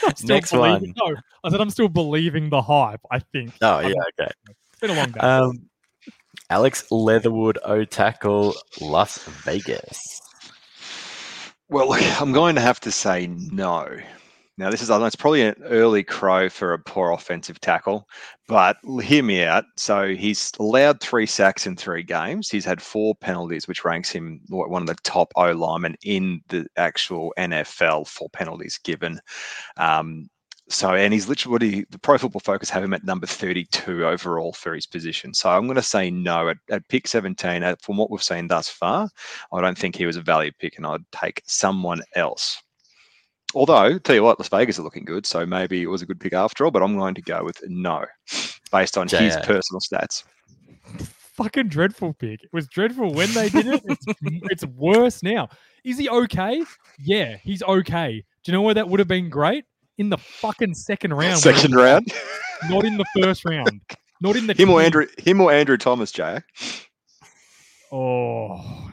B: I think I did. I'm still
D: Next
B: believing- No, I said I'm still believing the hype. I think
D: Oh yeah, okay.
B: it's been a long day.
D: Um, Alex Leatherwood, O tackle, Las Vegas.
C: Well, look, I'm going to have to say no. Now, this is I it's probably an early crow for a poor offensive tackle, but hear me out. So he's allowed three sacks in three games. He's had four penalties, which ranks him one of the top O linemen in the actual NFL for penalties given. Um, so, and he's literally the Pro Football Focus have him at number 32 overall for his position. So, I'm going to say no at, at pick 17. uh, From what we've seen thus far, I don't think he was a value pick, and I'd take someone else. Although, tell you what, Las Vegas are looking good, so maybe it was a good pick after all. But I'm going to go with no, based on his
D: JA.
C: personal stats.
B: Fucking dreadful pick. It was dreadful when they did it. It's, it's worse now. Is he okay? Yeah, he's okay. Do you know where that would have been great? In the fucking second round.
C: Second
B: he-
C: round,
B: Not in the first round. Not in the
C: him or. Andrew, him or Andrew Thomas, Jay.
B: Oh,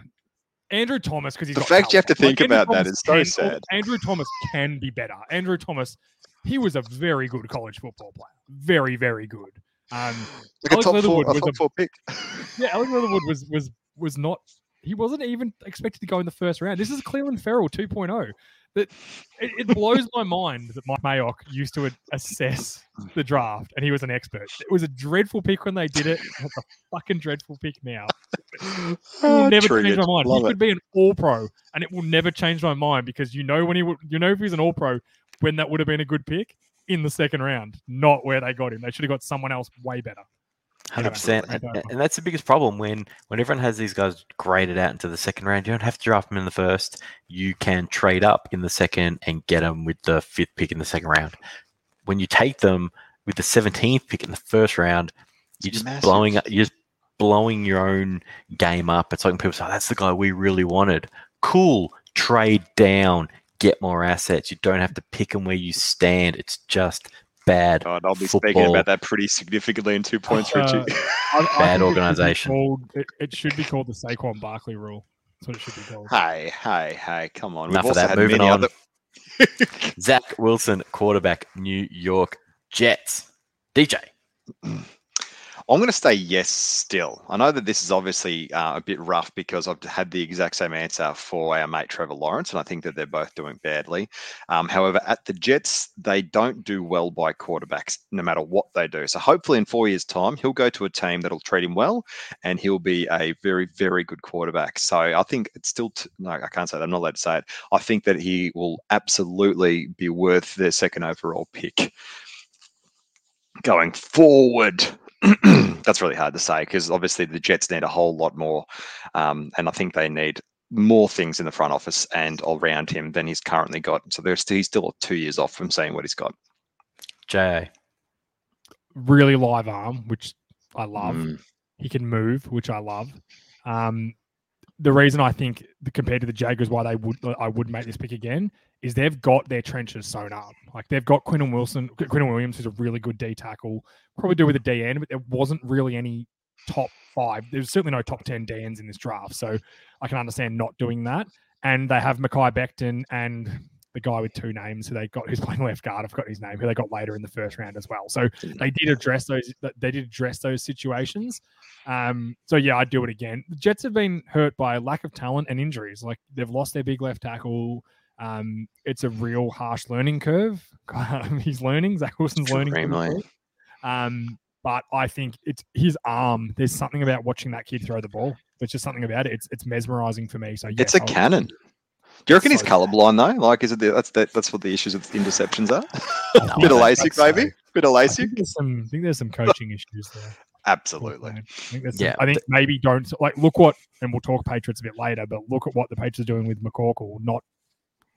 B: Andrew Thomas because he's
C: The fact you have to think
B: Andrew
C: about that
B: Thomas
C: is so
B: can-
C: sad.
B: Andrew Thomas can be better. Andrew Thomas, he was a very good college football player. Very, very good. Um,
C: Like a
B: Alex
C: top
B: Leatherwood
C: four, a
B: was
C: top
B: a-
C: four pick.
B: yeah, Alex Leatherwood was was was not. He wasn't even expected to go in the first round. This is Clelin Ferrell 2.0. That it, it blows my mind that Mike Mayock used to assess the draft and he was an expert. It was a dreadful pick when they did it. It's a fucking dreadful pick now. It will
C: Ah,
B: never
C: triggered.
B: change my mind.
C: Love
B: he
C: it.
B: could be an all pro and it will never change my mind because you know when he would you know if he's an all pro when that would have been a good pick in the second round, not where they got him. They should have got someone else way better.
D: Hundred percent, and, and that's the biggest problem when when everyone has these guys graded out into the second round. You don't have to draft them in the first. You can trade up in the second and get them with the fifth pick in the second round. When you take them with the seventeenth pick in the first round, you're just
C: Massive.
D: blowing up. You're just blowing your own game up. It's like people say, "That's the guy we really wanted." Cool, trade down, get more assets. You don't have to pick them where you stand. It's just bad.
C: God, I'll be speaking about that pretty significantly in two points,
B: Uh,
C: Richie.
B: I- I
D: Bad
B: think it should
D: organisation.
B: called- It, it should be called the Saquon Barkley rule. That's what it should be called.
C: hey, hey, hey, come on.
D: Enough
C: We've
D: of
C: also
D: that.
C: had
D: Moving on.
C: other.
D: Zach Wilson, quarterback, New York Jets. DJ.
C: I'm going to say yes still. I know that this is obviously uh, a bit rough because I've had the exact same answer for our mate Trevor Lawrence, and I think that they're both doing badly. Um, however, at the Jets, they don't do well by quarterbacks, no matter what they do. So hopefully, in four years' time, he'll go to a team that'll treat him well, and he'll be a very, very good quarterback. So I think it's still, t- no, I can't say that. I'm not allowed to say it. I think that he will absolutely be worth their second overall pick going forward. That's really hard to say because obviously the Jets need a whole lot more, um, and I think they need more things in the front office and around him than he's currently got. So there's still, he's still two years off from seeing what he's got.
D: J.
B: Really live arm, which I love.
C: Mm.
B: He can move, which I love. Um, the reason I think the, compared to the Jaguars, why they would I would make this pick again is they've got their trenches sewn up. Like they've got Quinton Wilson, Quinnen Williams, who's a really good D tackle. Probably do with a DN, but there wasn't really any top five. There's certainly no top ten DNs in this draft, so I can understand not doing that. And they have Mekhi Becton and the guy with two names who they got who's playing left guard. I've forgotten his name. Who they got later in the first round as well. So they did address those. They did address those situations. Um, so yeah, I'd do it again. The Jets have been hurt by lack of talent and injuries. Like they've lost their big left tackle. Um, it's a real harsh learning curve. He's learning. Zach Wilson's learning.
C: Extremely.
B: ball. Um, but I think it's his arm. There's something about watching that kid throw the ball. There's just something about it. It's it's mesmerizing for me. So yes,
C: It's a
B: I'll-
C: cannon. Do you reckon he's
B: So-
C: colorblind though? Like, is it the, that's the, that's what the issues with interceptions are?
D: No,
C: Bit of
D: I don't
C: LASIK,
D: think so.
C: maybe. Bit of
B: I think there's some. I think there's some coaching issues there.
C: Absolutely.
B: I think that's
D: Yeah,
B: I think maybe don't like look what, and we'll talk Patriots a bit later, but look at what the Patriots are doing with McCorkle, not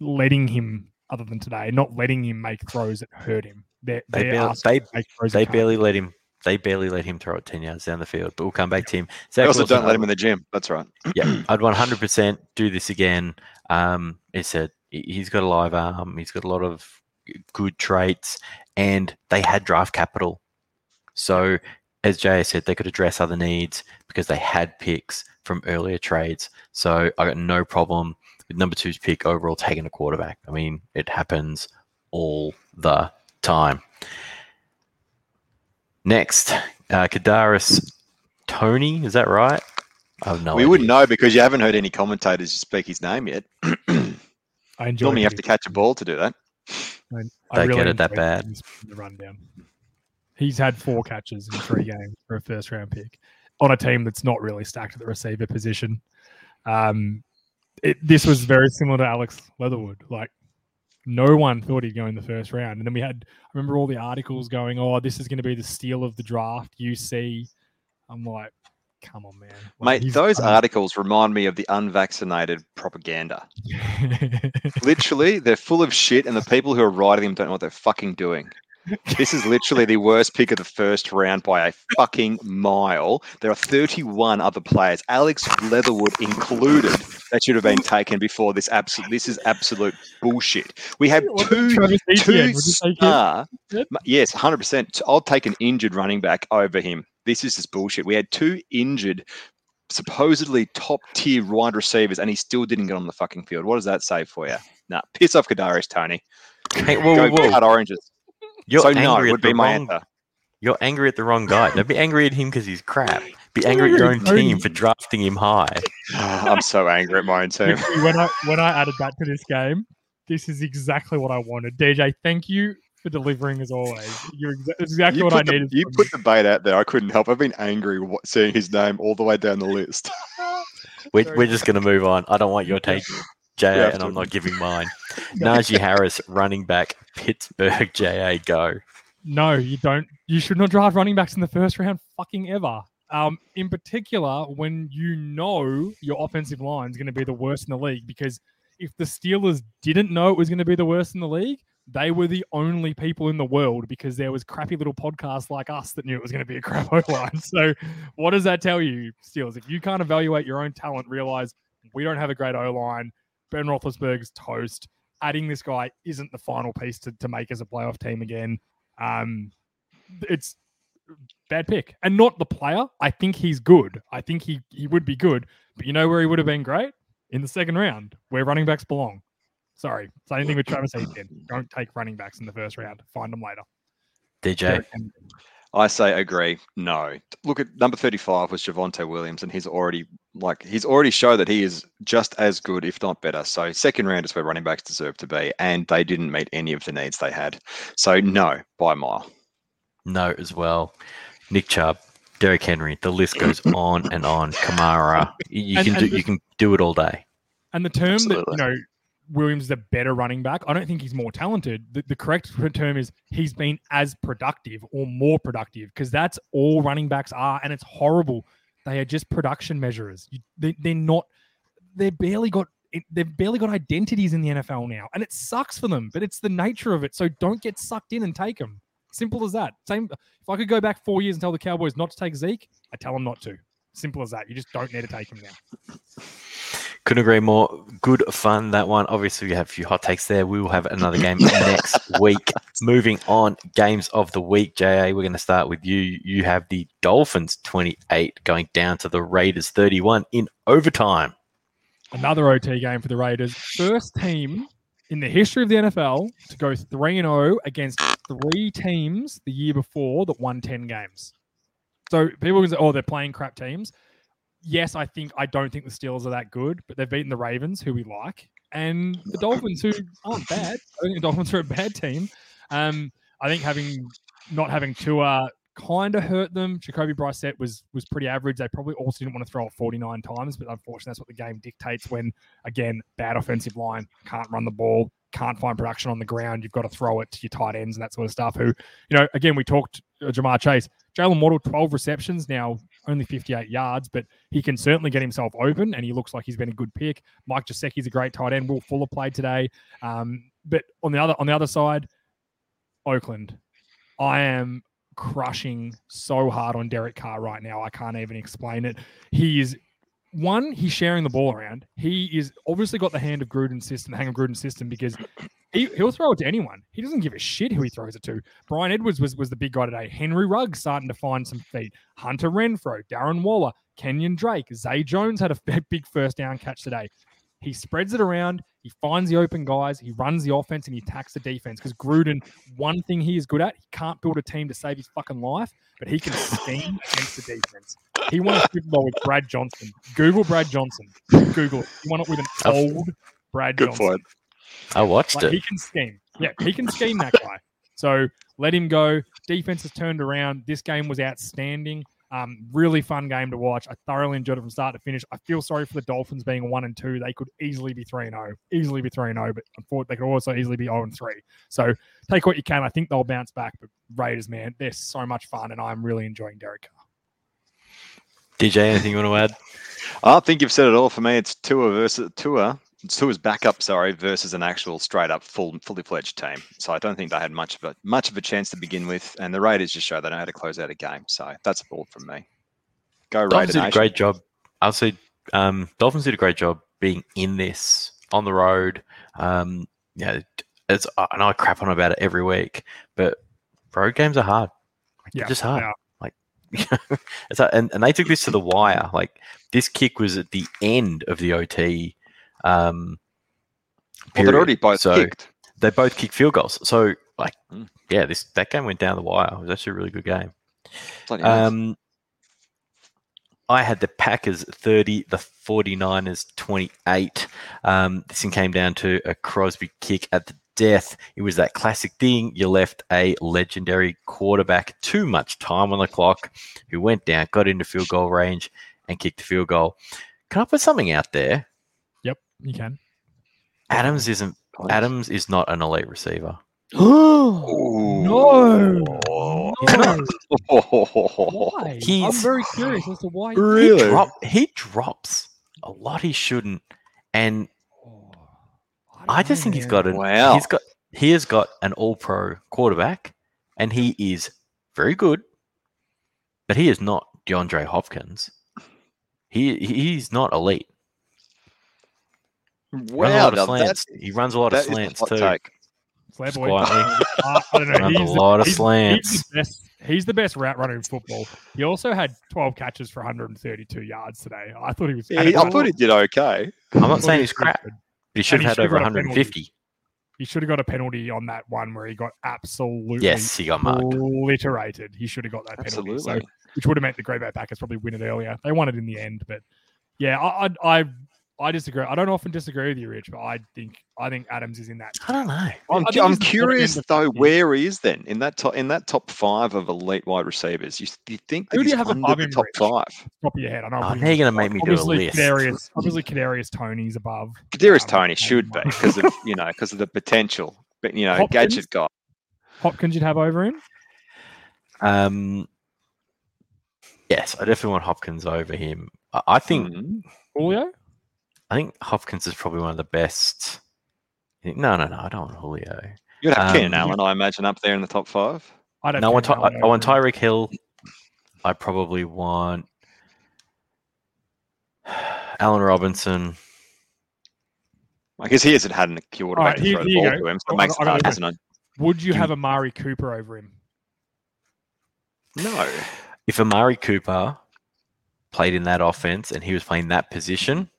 B: letting him, other than today, not letting him make throws that hurt him. They're,
D: They
B: they're
D: barely- they-
B: make throws
D: They
B: you can't.
D: barely let him. They barely let him throw it ten yards down the field. But we'll come back to him.
C: They also
D: Wilson,
C: don't let him in the gym. That's right.
D: yeah, I'd 100% do this again. Um, it's a he- he's got a live arm. He's got a lot of good traits, and they had draft capital. So, as Jay said, they could address other needs because they had picks from earlier trades. So, I got no problem with number two's pick overall taking a quarterback. I mean, it happens all the time. Next, uh, Kadarius Toney, is that right? I have no
C: we
D: idea.
C: wouldn't know because you haven't heard any commentators speak his name yet.
B: I enjoy
C: Normally, you have to catch a ball to do that.
B: I,
D: They get it that bad.
B: The rundown. He's had four catches in three games for a first round pick on a team that's not really stacked at the receiver position. Um, it, this was very similar to Alex Leatherwood. Like, no one thought he'd go in the first round. And then we had, I remember all the articles going, oh, this is going to be the steal of the draft, UC. I'm like, come on, man. Like,
C: Mate, those
B: un-
C: articles remind me of the unvaccinated propaganda. Literally, they're full of shit, and the people who are writing them don't know what they're fucking doing. This is literally the worst pick of the first round by a fucking mile. There are 31 other players, Alex Leatherwood included, that should have been taken before this. Absolute, this is absolute bullshit. We have two two
B: Would you take him?
C: star. Yes, hundred percent. I'll take an injured running back over him. This is just bullshit. We had two injured, supposedly top tier wide receivers, and he still didn't get on the fucking field. What does that say for you? Nah, piss off Kadarius Toney.
D: Hey, whoa,
C: Go
D: whoa, whoa.
C: cut oranges.
D: You're
C: so
D: angry
C: no
D: at
C: would
D: the
C: be my
D: wrong,
C: answer.
D: You're angry at the wrong guy. Don't be angry at him because he's crap. Be angry at your own team for drafting him high.
C: Oh, I'm so angry at my own team.
B: When I when I added that to this game, this is exactly what I wanted. DJ, thank you for delivering as always. You're exa- exactly
C: You,
B: what I
C: put the,
B: needed.
C: you
B: from
C: put the bait out there. I couldn't help. I've been angry seeing his name all the way down the list.
D: We're, we're just going to move on. I don't want your take, JA, and. I'm not giving mine. Najee Harris, running back, Pittsburgh, JA, go.
B: No, you don't. You should not draft running backs in the first round, fucking ever. Um, in particular, when you know your offensive line is going to be the worst in the league, because if the Steelers didn't know it was going to be the worst in the league, they were the only people in the world because there was crappy little podcasts like us that knew it was going to be a crap O line. So, what does that tell you, Steelers? If you can't evaluate your own talent, realize we don't have a great O line. Ben Roethlisberger's toast. Adding this guy isn't the final piece to, to make us a playoff team again. Um, it's bad pick, and not the player. I think he's good. I think he he would be good, but you know where he would have been great in the second round, where running backs belong. Sorry, same thing with Travis Etienne. Don't take running backs in the first round. Find them later.
D: DJ.
C: I say agree. No. Look at number 35 was Javonte Williams, and he's already like he's already showed that he is just as good, if not better. So second round is where running backs deserve to be, and they didn't meet any of the needs they had. So no, by a mile.
D: No, as well. Nick Chubb, Derrick Henry. The list goes on and on. Kamara. You you
B: And-
D: can
B: and
D: do
B: the-
D: you can do it all day.
B: And the term
C: Absolutely.
B: that you know Williams is a better running back. I don't think he's more talented. The, the correct term is he's been as productive or more productive because that's all running backs are, and it's horrible. They are just production measurers. You, they, they're not. They're barely got. They've barely got identities in the NFL now, and it sucks for them. But it's the nature of it. So don't get sucked in and take them. Simple as that. Same. If I could go back four years and tell the Cowboys not to take Zeke, I tell them not to. Simple as that. You just don't need to take him now.
D: Couldn't agree more. Good fun that one. Obviously, we have a few hot takes there. We will have another game next week. Moving on, games of the week. JA, we're going to start with you. You have the Dolphins 28 going down to the Raiders 31 in overtime.
B: another OT game for the Raiders. First team in the history of the NFL to go 3 and 0 against three teams the year before that won 10 games. So people can say, oh, they're playing crap teams. Yes, I think I don't think the Steelers are that good, but they've beaten the Ravens, who we like, and the Dolphins, who aren't bad. I think the Dolphins are a bad team. Um, I think having not having Tua kind of hurt them. Jacoby Brissett was was pretty average. They probably also didn't want to throw it 49 times, but unfortunately, that's what the game dictates when, again, bad offensive line, can't run the ball, can't find production on the ground. You've got to throw it to your tight ends and that sort of stuff. Who, you know, again, we talked uh, Ja'Marr Chase, Jaylen Waddle, 12 receptions, now only 58 yards, but he can certainly get himself open, and he looks like he's been a good pick. Mike Gesicki's a great tight end. Will Fuller played today. Um, but on the other on the other side, Oakland, I am crushing so hard on Derek Carr right now. I can't even explain it. He is one, he's sharing the ball around. He is obviously got the hand of Gruden's system, the hang of Gruden's system, because he, he'll throw it to anyone. He doesn't give a shit who he throws it to. Bryan Edwards was, was the big guy today. Henry Ruggs starting to find some feet. Hunter Renfrow, Darren Waller, Kenyan Drake, Zay Jones had a big first down catch today. He spreads it around. He finds the open guys. He runs the offense and he attacks the defense. Because Gruden, one thing he is good at, he can't build a team to save his fucking life, but he can scheme against the defense. He won a Super Bowl with Brad Johnson. Google Brad Johnson. Google it. He won it with an old Brad
C: Good
B: Johnson.
C: point.
D: I watched
B: Like, he can scheme. Yeah, he can scheme that guy. So let him go. Defense has turned around. This game was outstanding. Um, really fun game to watch. I thoroughly enjoyed it from start to finish. I feel sorry for the Dolphins being one and two. They could easily be three and zero, easily be three and zero, but unfortunately, they could also easily be zero and three. So take what you can. I think they'll bounce back. But Raiders, man, they're so much fun, and I'm really enjoying Derek Carr.
D: DJ, anything you want to add?
C: I think you've said it all for me. It's Tua versus Tua. Tua's backup, sorry, versus an actual straight up full fully fledged team. So I don't think they had much of a much of a chance to begin with. And the Raiders just show they know how to close out a game. So that's a ball from me. Go
D: Dolphins
C: Raider
D: did a great job. I'll say um, Dolphins did a great job being in this on the road. Um, yeah, it's I know I crap on about it every week, but road games are hard. Like, they're
B: Yeah,
D: just hard.
B: yeah.
D: Like it's and, and they took this to the wire. Like this kick was at the end of the OT. Um,
C: Well,
D: period.
C: already both
D: So-
C: kicked.
D: they both kicked field goals. So like,
C: Mm.
D: yeah, this that game went down the wire. It was actually a really good game.
C: Bloody nice.
D: Um, I had the Packers 30, the 49ers 28. Um, this thing came down to a Crosby kick at the death. It was that classic thing. You left a legendary quarterback too much time on the clock who went down, got into field goal range, and kicked the field goal. Can I put something out there?
B: Yep, you can.
D: Adams isn't. Adams is not an elite receiver.
C: Ooh.
B: No.
C: Oh.
B: No. Why? I'm very curious as to why.
D: He,
C: Really?
D: drop, he drops a lot he shouldn't, and
B: Oh,
D: I
B: don't
D: just
B: know,
D: think he's got an
C: Wow.
D: he's got he has got an all pro quarterback and he is very good, but he is not DeAndre Hopkins. He he's not elite. Runs a
C: Wow,
D: lot of
C: now
D: slants. he runs a lot of slants too.
C: take.
B: Slab boy.
D: Quietly.
B: Uh, I don't know.
D: Runs a
B: He's the-
D: lot of
B: he's-
D: slants.
B: He's the best. He's the best route runner in football. He also had 12 catches for 132 yards today. I thought he was.
C: Yeah,
B: and
C: he- I
B: was-
C: thought he did okay.
D: I'm not saying he's crap,
B: good.
D: but he should have had over
B: got a penalty.
D: 150.
B: He should have got a penalty on that one where he got absolutely
D: Yes, he got marked.
B: obliterated. He should have got that penalty.
C: Absolutely.
B: So, which would have meant the Greyback Bay Packers probably win it earlier. They won it in the end, but yeah, I, I, I, I disagree. I don't often disagree with you, Rich, but I think I think Adams is in that.
D: I don't know.
C: I'm,
B: I think
C: I'm
B: he's the top
C: curious
B: end of
C: though,
B: the
C: where he is then in that top in that top five of elite wide receivers. You, you think that
B: Who do
C: he's
B: you have
C: under
B: above
C: the
B: him,
C: top
B: Rich?
C: five?
B: Top of your head, I know. I'm
D: Oh, now
B: you
D: you're gonna make
B: spot.
D: me do a
B: obviously,
D: list.
B: Kadarius, obviously, Kadarius Toney's above.
C: Kadarius
B: Um,
C: Toney should be because of you know because of the potential. But you know,
B: Hopkins?
C: gadget guy.
B: Hopkins, you'd have over him.
D: Um, yes, I definitely want Hopkins over him. I, I think
C: Mhm.
B: Julio.
D: I think Hopkins is probably one of the best. No, no, no, I don't want Julio.
C: You'd have
D: Um,
C: Keenan Allen, I imagine, up there in the top five.
B: I don't.
D: No, I want, Ty- I, I want. Tyreek Hill. I probably want Allen Robinson.
C: I guess he hasn't had a quarterback
B: Alright,
C: to
B: here-
C: throw the ball
B: go.
C: to him, so it makes it hard,
B: it.
C: doesn't it?
B: Would you have Amari Cooper over him?
C: No.
D: If Amari Cooper played in that offense and he was playing that position,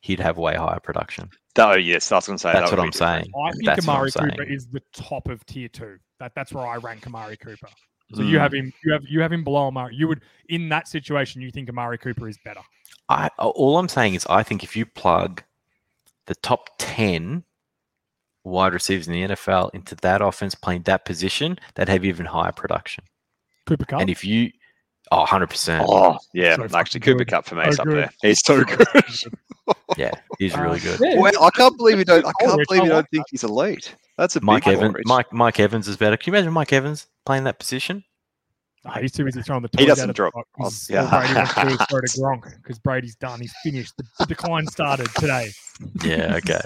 D: he'd have way higher production.
C: Oh yes, I was going to say
D: That's
C: that
D: what I'm
C: different.
D: saying.
B: I think
D: That's
B: Amari Cooper
D: saying.
B: is the top of tier two. That that's where I rank Amari Cooper. So you
C: Mm.
B: have him, you have you have him below Amari. You would in that situation, you think Amari Cooper is better.
D: I all I'm saying is I think if you plug the top ten wide receivers in the NFL into that offense playing that position, they'd have even higher production.
B: Cooper Kupp.
D: And if you oh 100 percent.
C: Oh yeah,
B: So
C: actually, Cooper
B: good.
C: Cup for me
B: So
C: is up
B: good.
C: there. He's so good.
D: Yeah, he's
B: Uh,
D: really good.
B: yeah,
C: well, I can't believe you don't. I
B: Oh,
C: can't believe
B: I
C: you don't think he's elite. That's a
D: Mike
C: big
D: Evans
C: one,
D: Mike Mike Evans is better. Can you imagine Mike Evans playing that position?
B: Ah, he's too busy throwing the
C: He doesn't drop-
B: The box,
C: oh,
B: 'cause
C: yeah.
B: Brady wants to throw to Gronk because Brady's done. He's finished. The, the decline started today.
D: Yeah, okay.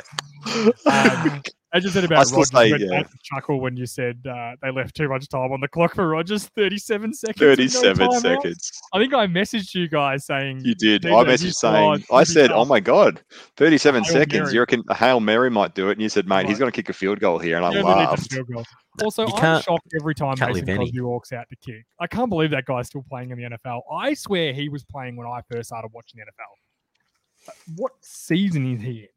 B: Um, I just said
C: I
B: about
C: still
B: Rodgers.
C: say,
B: when
C: yeah.
B: I chuckle when you said uh, they left too much time on the clock for Rodgers. Thirty-seven seconds. with no
C: 37
B: timeouts.
C: seconds.
B: I think I messaged you guys saying
C: You did. I messaged saying,
B: odds,
C: I said, oh my God, 37
B: Hail
C: seconds.
B: Mary.
C: You reckon a Hail Mary might do it? And you said, mate, he's going to kick a field goal here. And I
B: You only
C: laughed.
B: field goal. Also, I'm shocked every time
D: can't
B: Mason. Crosby walks out to kick. I can't believe that guy's still playing in the NFL. I swear he was playing when I first started watching the NFL. What season is he in?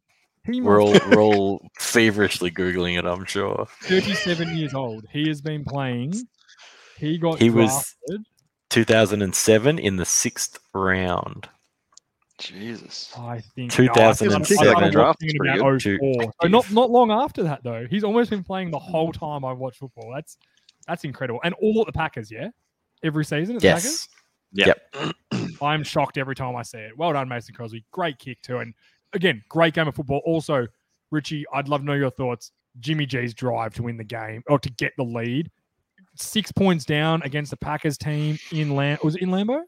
B: He
D: We're all we're all feverishly googling it. I'm sure
B: 37 years old. He has been playing. He got
D: He was-
B: drafted.
D: 2007 in the sixth round.
C: Jesus.
B: I think
D: 2007.
B: No, I started
C: Draft
B: watching
C: is
B: in
C: pretty
D: good.
B: So not not long after that though. He's almost been playing the whole time I've watched football. That's that's incredible. And all at the Packers, yeah, every season at the Packers.
D: Yes. Yep.
B: I'm shocked every time I see it. Well done, Mason Crosby. Great kick too. And again, great game of football. Also, Richie, I'd love to know your thoughts. Jimmy G's drive to win the game or to get the lead. Six points down against the Packers team in Lam- was it in Lambo?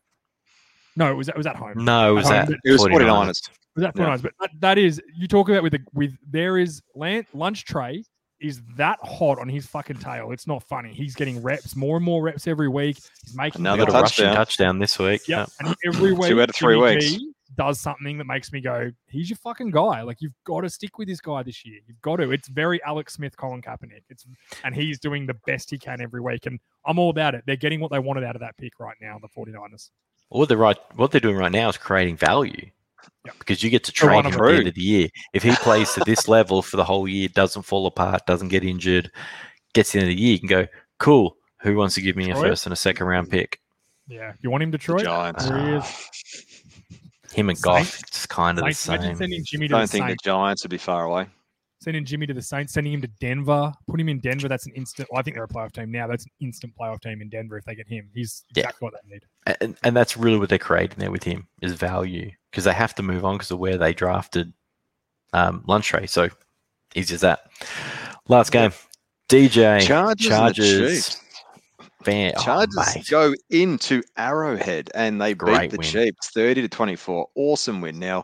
B: No, it was it was at home.
D: No, it was
B: Um,
D: that.
C: It was 49ers.
B: Was that
C: Yeah.
B: 49ers? But that, that is you talk about with the with there is lan- lunch tray is that hot on his fucking tail. It's not funny. He's getting reps, more and more reps every week. He's making
C: Another
D: Got a rushing
C: touchdown.
D: touchdown this week.
B: Yeah,
D: Yeah.
B: and every week,
C: Two out of three
B: Jimmy
C: weeks.
B: G does something that makes me go, "He's your fucking guy." Like you've got to stick with this guy this year. You've got to. It's very Alex Smith, Colin Kaepernick. It's and he's doing the best he can every week, and I'm all about it. They're getting what they wanted out of that pick right now, the 49ers.
D: What they're right, what they're doing right now is creating value.
B: Yeah.
D: Because you get to
B: They're
D: trade him at the end of the year. If he plays to this level for the whole year, doesn't fall apart, doesn't get injured, gets to the the year, you can go, cool. Who wants to give me a first and a second round pick?
B: Yeah, you want him
C: The
B: Detroit?
C: Giants.
B: There he is.
D: Him and
B: Saints?
D: Goff, it's kind of the
B: Saints, imagine
D: same.
B: sending Jimmy to
C: don't
B: the
C: think the Giants would be far away.
B: Sending Jimmy to the Saints, sending him to Denver, put him in Denver. That's an instant. Well, I think they're a playoff team now. That's an instant playoff team in Denver if they get him. He's
D: Yeah.
B: exactly what they need.
D: And, and that's really what they're creating there with him is value because they have to move on because of where they drafted um, Lunch Tray. So easy as that. Last game, DJ
C: Chargers, and the
D: Chargers. Fan, oh,
C: Chargers
D: mate.
C: go into Arrowhead and they
D: Great
C: beat the
D: win.
C: Chiefs 30 to 24. Awesome win. Now,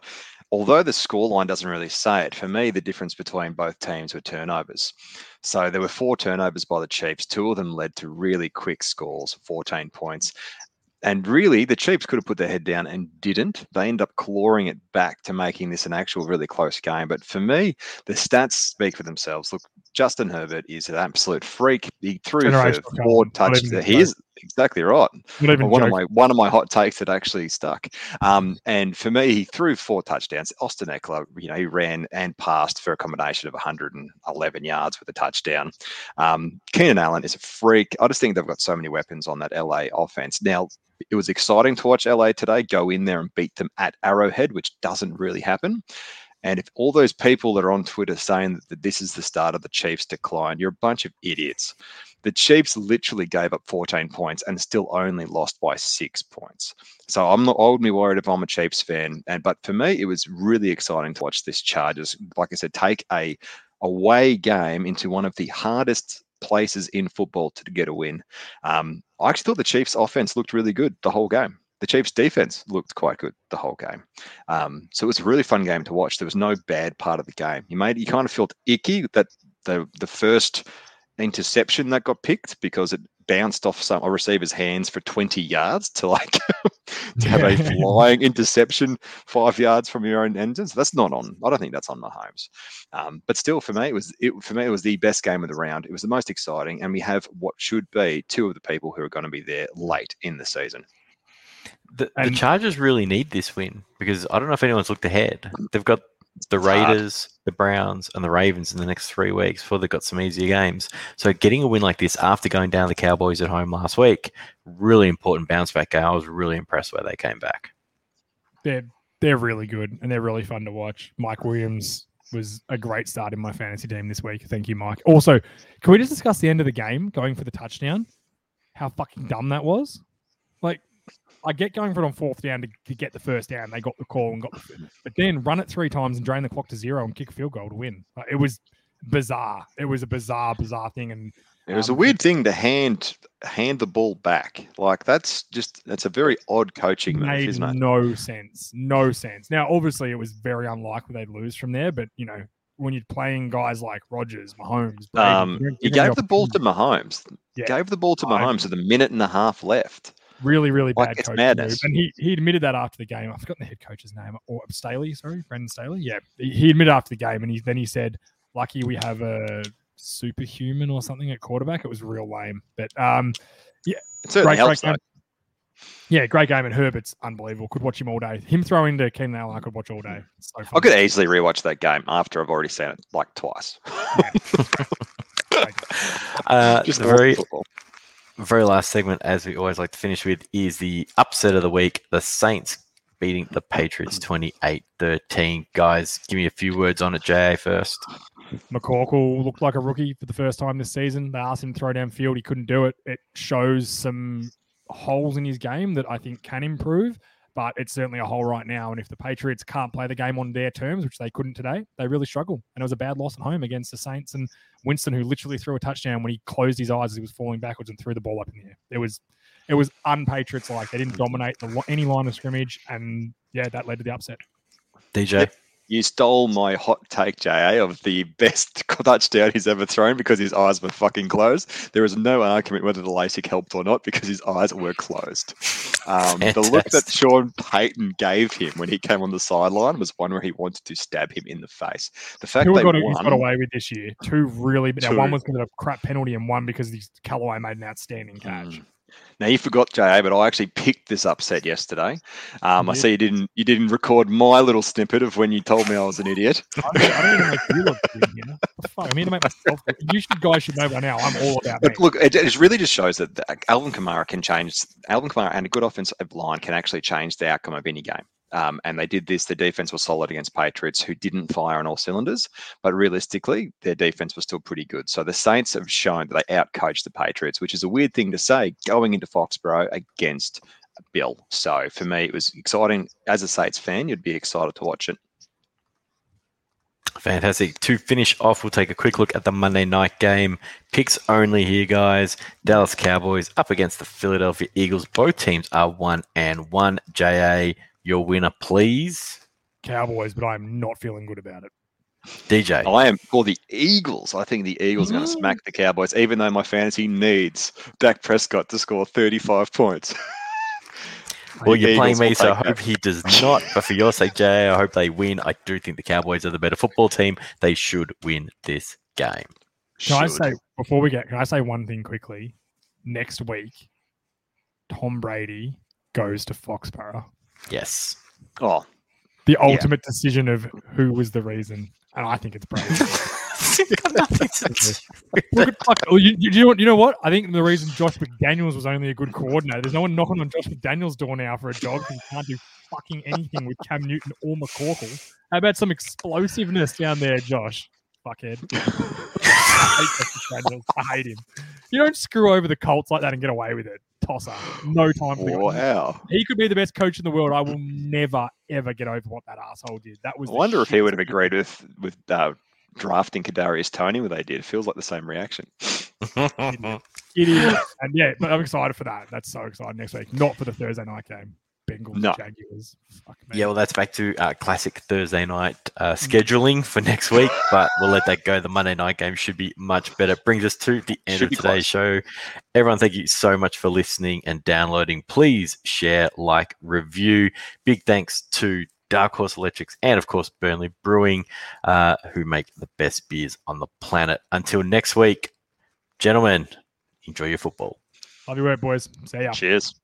C: although the scoreline doesn't really say it, for me, the difference between both teams were turnovers. So there were four turnovers by the Chiefs. Two of them led to really quick scores, 14 points. And really, the Chiefs could have put their head down and didn't. They end up clawing it back to making this an actual really close game. But for me, the stats speak for themselves. Look, Justin Herbert is an absolute freak. He threw four. Touchdowns. He is exactly right.
B: Not even
C: Well, one of my one of my hot takes that actually stuck. Um, and for me, he threw four touchdowns. Austin Ekeler, you know, he ran and passed for a combination of 111 yards with a touchdown. Um, Keenan Allen is a freak. I just think they've got so many weapons on that LA offense. Now, it was exciting to watch LA today go in there and beat them at Arrowhead, which doesn't really happen. And if all those people that are on Twitter saying that this is the start of the Chiefs' decline, you're a bunch of idiots. The Chiefs literally gave up 14 points and still only lost by six points. So I'm not. I wouldn't be worried if I'm a Chiefs fan. And but for me, it was really exciting to watch this Chargers. Like I said, take a away game into one of the hardest places in football to get a win. Um, I actually thought the Chiefs' offense looked really good the whole game. The Chiefs' defense looked quite good the whole game. Um, so it was a really fun game to watch. There was no bad part of the game. You made you kind of felt icky that the the first interception that got picked because it bounced off some a receiver's hands for 20 yards to like to have a flying interception five yards from your own end. So that's not on. I don't think that's on Mahomes. Um, but still, for me, it was it for me it was the best game of the round. It was the most exciting, and we have what should be two of the people who are going to be there late in the season.
D: The, the
B: And-
D: Chargers really need this win because I don't know if anyone's looked ahead. They've got the
C: It's hard.
D: Raiders, the Browns, and the Ravens in the next three weeks before they've got some easier games. So getting a win like this after going down the Cowboys at home last week, really important bounce back game. I was really impressed where they came back.
B: they're they're really good and they're really fun to watch. Mike Williams was a great start in my fantasy team this week. Thank you, Mike. Also, can we just discuss the end of the game going for the touchdown? How fucking dumb that was. I get going for it on fourth down to, to get the first down. They got the call and got, the, but then run it three times and drain the clock to zero and kick a field goal to win. Like, it was bizarre. It was a bizarre, bizarre thing. And
C: It was a
B: Um,
C: weird thing to hand hand the ball back. Like that's just that's a very odd coaching move,
B: made
C: isn't it?
B: no sense. No sense. Now, obviously, it was very unlikely they'd lose from there, but you know, when you're playing guys like Rodgers, Mahomes. Brady,
C: Um, he gave the ball to. Mahomes.
B: Yeah.
C: Gave the ball to Mahomes with a minute and a half left.
B: Really, really
C: Like,
B: bad
C: it's
B: coach
C: madness.
B: move. And he, he admitted that after the game. I've forgotten the head coach's name, or Staley, sorry, Brandon Staley. Yeah, he he admitted after the game, and he then he said, "Lucky we have a superhuman or something at quarterback." It was real lame, but um,
C: It certainly
B: great,
C: helps.
B: great game. Yeah, great game, and Herbert's unbelievable. Could watch him all day. Him throwing to Keenan Allen, I could watch all day. So
C: I could easily rewatch that game after I've already seen it like twice.
D: Uh,
C: Just
D: very
C: football.
D: Very last segment, as we always like to finish with, is the upset of the week. The Saints beating the Patriots mm. 28 13. Guys, give me a few words on it, JA first.
B: McCorkle looked like a rookie for the first time this season. They asked him to throw downfield. He couldn't do it. It shows some holes in his game that I think can improve, but it's certainly a hole right now. And if the Patriots can't play the game on their terms, which they couldn't today, they really struggle. And it was a bad loss at home against the Saints and Winston, who literally threw a touchdown when he closed his eyes as he was falling backwards and threw the ball up in the air. It was it was un-Patriots like. They didn't dominate the, any line of scrimmage, and yeah, that led to the upset.
D: DJ.
C: You stole my hot take, JA, of the best touchdown he's ever thrown because his eyes were fucking closed. There is no argument whether the LASIK helped or not because his eyes were closed. Um, the look that Sean Payton gave him when he came on the sideline was one where he wanted to stab him in the face. The fact
B: Two
C: they
B: got, he's got away with this year. Two really, now one was because of a crap penalty, and one because the Callaway made an outstanding catch.
C: Mm. Now you forgot, JA, but I actually picked this upset yesterday. Um, I see you didn't you didn't record my little snippet of when you told me I was an idiot.
B: I don't, I don't even make you look good here. What the fuck? I'm here to make myself. Look. You should, guys should know by now. I'm all about me.
C: But look, it, it really just shows that Alvin Kamara can change. Alvin Kamara and a good offensive line can actually change the outcome of any game. Um, and they did this. The defense was solid against Patriots, who didn't fire on all cylinders. But realistically, their defense was still pretty good. So the Saints have shown that they outcoached the Patriots, which is a weird thing to say going into Foxborough against Bill. So for me, it was exciting. As a Saints fan, you'd be excited to watch it.
D: Fantastic. To finish off, we'll take a quick look at the Monday night game. Picks only here, guys. Dallas Cowboys up against the Philadelphia Eagles. Both teams are one and one. JA, your winner, please.
B: Cowboys, but I'm not feeling good about it.
D: DJ.
C: I am for the Eagles. I think the Eagles are going to mm. smack the Cowboys, even though my fantasy needs Dak Prescott to score 35 points.
D: Well, you're playing me, so I hope
C: that.
D: he does not. But for your sake, Jay, I hope they win. I do think the Cowboys are the better football team. They should win this game.
B: Can I say before we get? Can I say one thing quickly? Next week, Tom Brady goes to Foxborough.
D: Yes.
C: Oh,
B: The ultimate decision of who was the reason, and I think it's Brady. Look fuck. Oh, you, you, you know what? You know what? I think the reason Josh McDaniels was only a good coordinator. There's no one knocking on Josh McDaniels' door now for a job. 'cause He can't do fucking anything with Cam Newton or McCorkle. How about some explosiveness down there, Josh? Fuckhead. I hate Josh McDaniels. I hate him. You don't screw over the Colts like that and get away with it. Tosser. No time for the
C: wow.
B: He could be the best coach in the world. I will never ever get over what that asshole did. That was.
C: I wonder if he would have agreed with with uh, drafting Kadarius Toney when they did. It feels like the same reaction.
B: Idiot. and yeah, but I'm excited for that. That's so exciting next week. Not for the Thursday night game. Bengals
C: No.
B: Jaguars. Fuck me.
D: Yeah, well, that's back to uh, classic Thursday night uh, scheduling for next week, but we'll let that go. The Monday night game should be much better. Brings us to the end
C: Should
D: of
C: be
D: today's show. Everyone, thank you so much for listening and downloading. Please share, like, review. Big thanks to Dark Horse Electrics and, of course, Burnley Brewing, uh, who make the best beers on the planet. Until next week, gentlemen, enjoy your football.
B: Love your work, boys. See ya.
C: Cheers.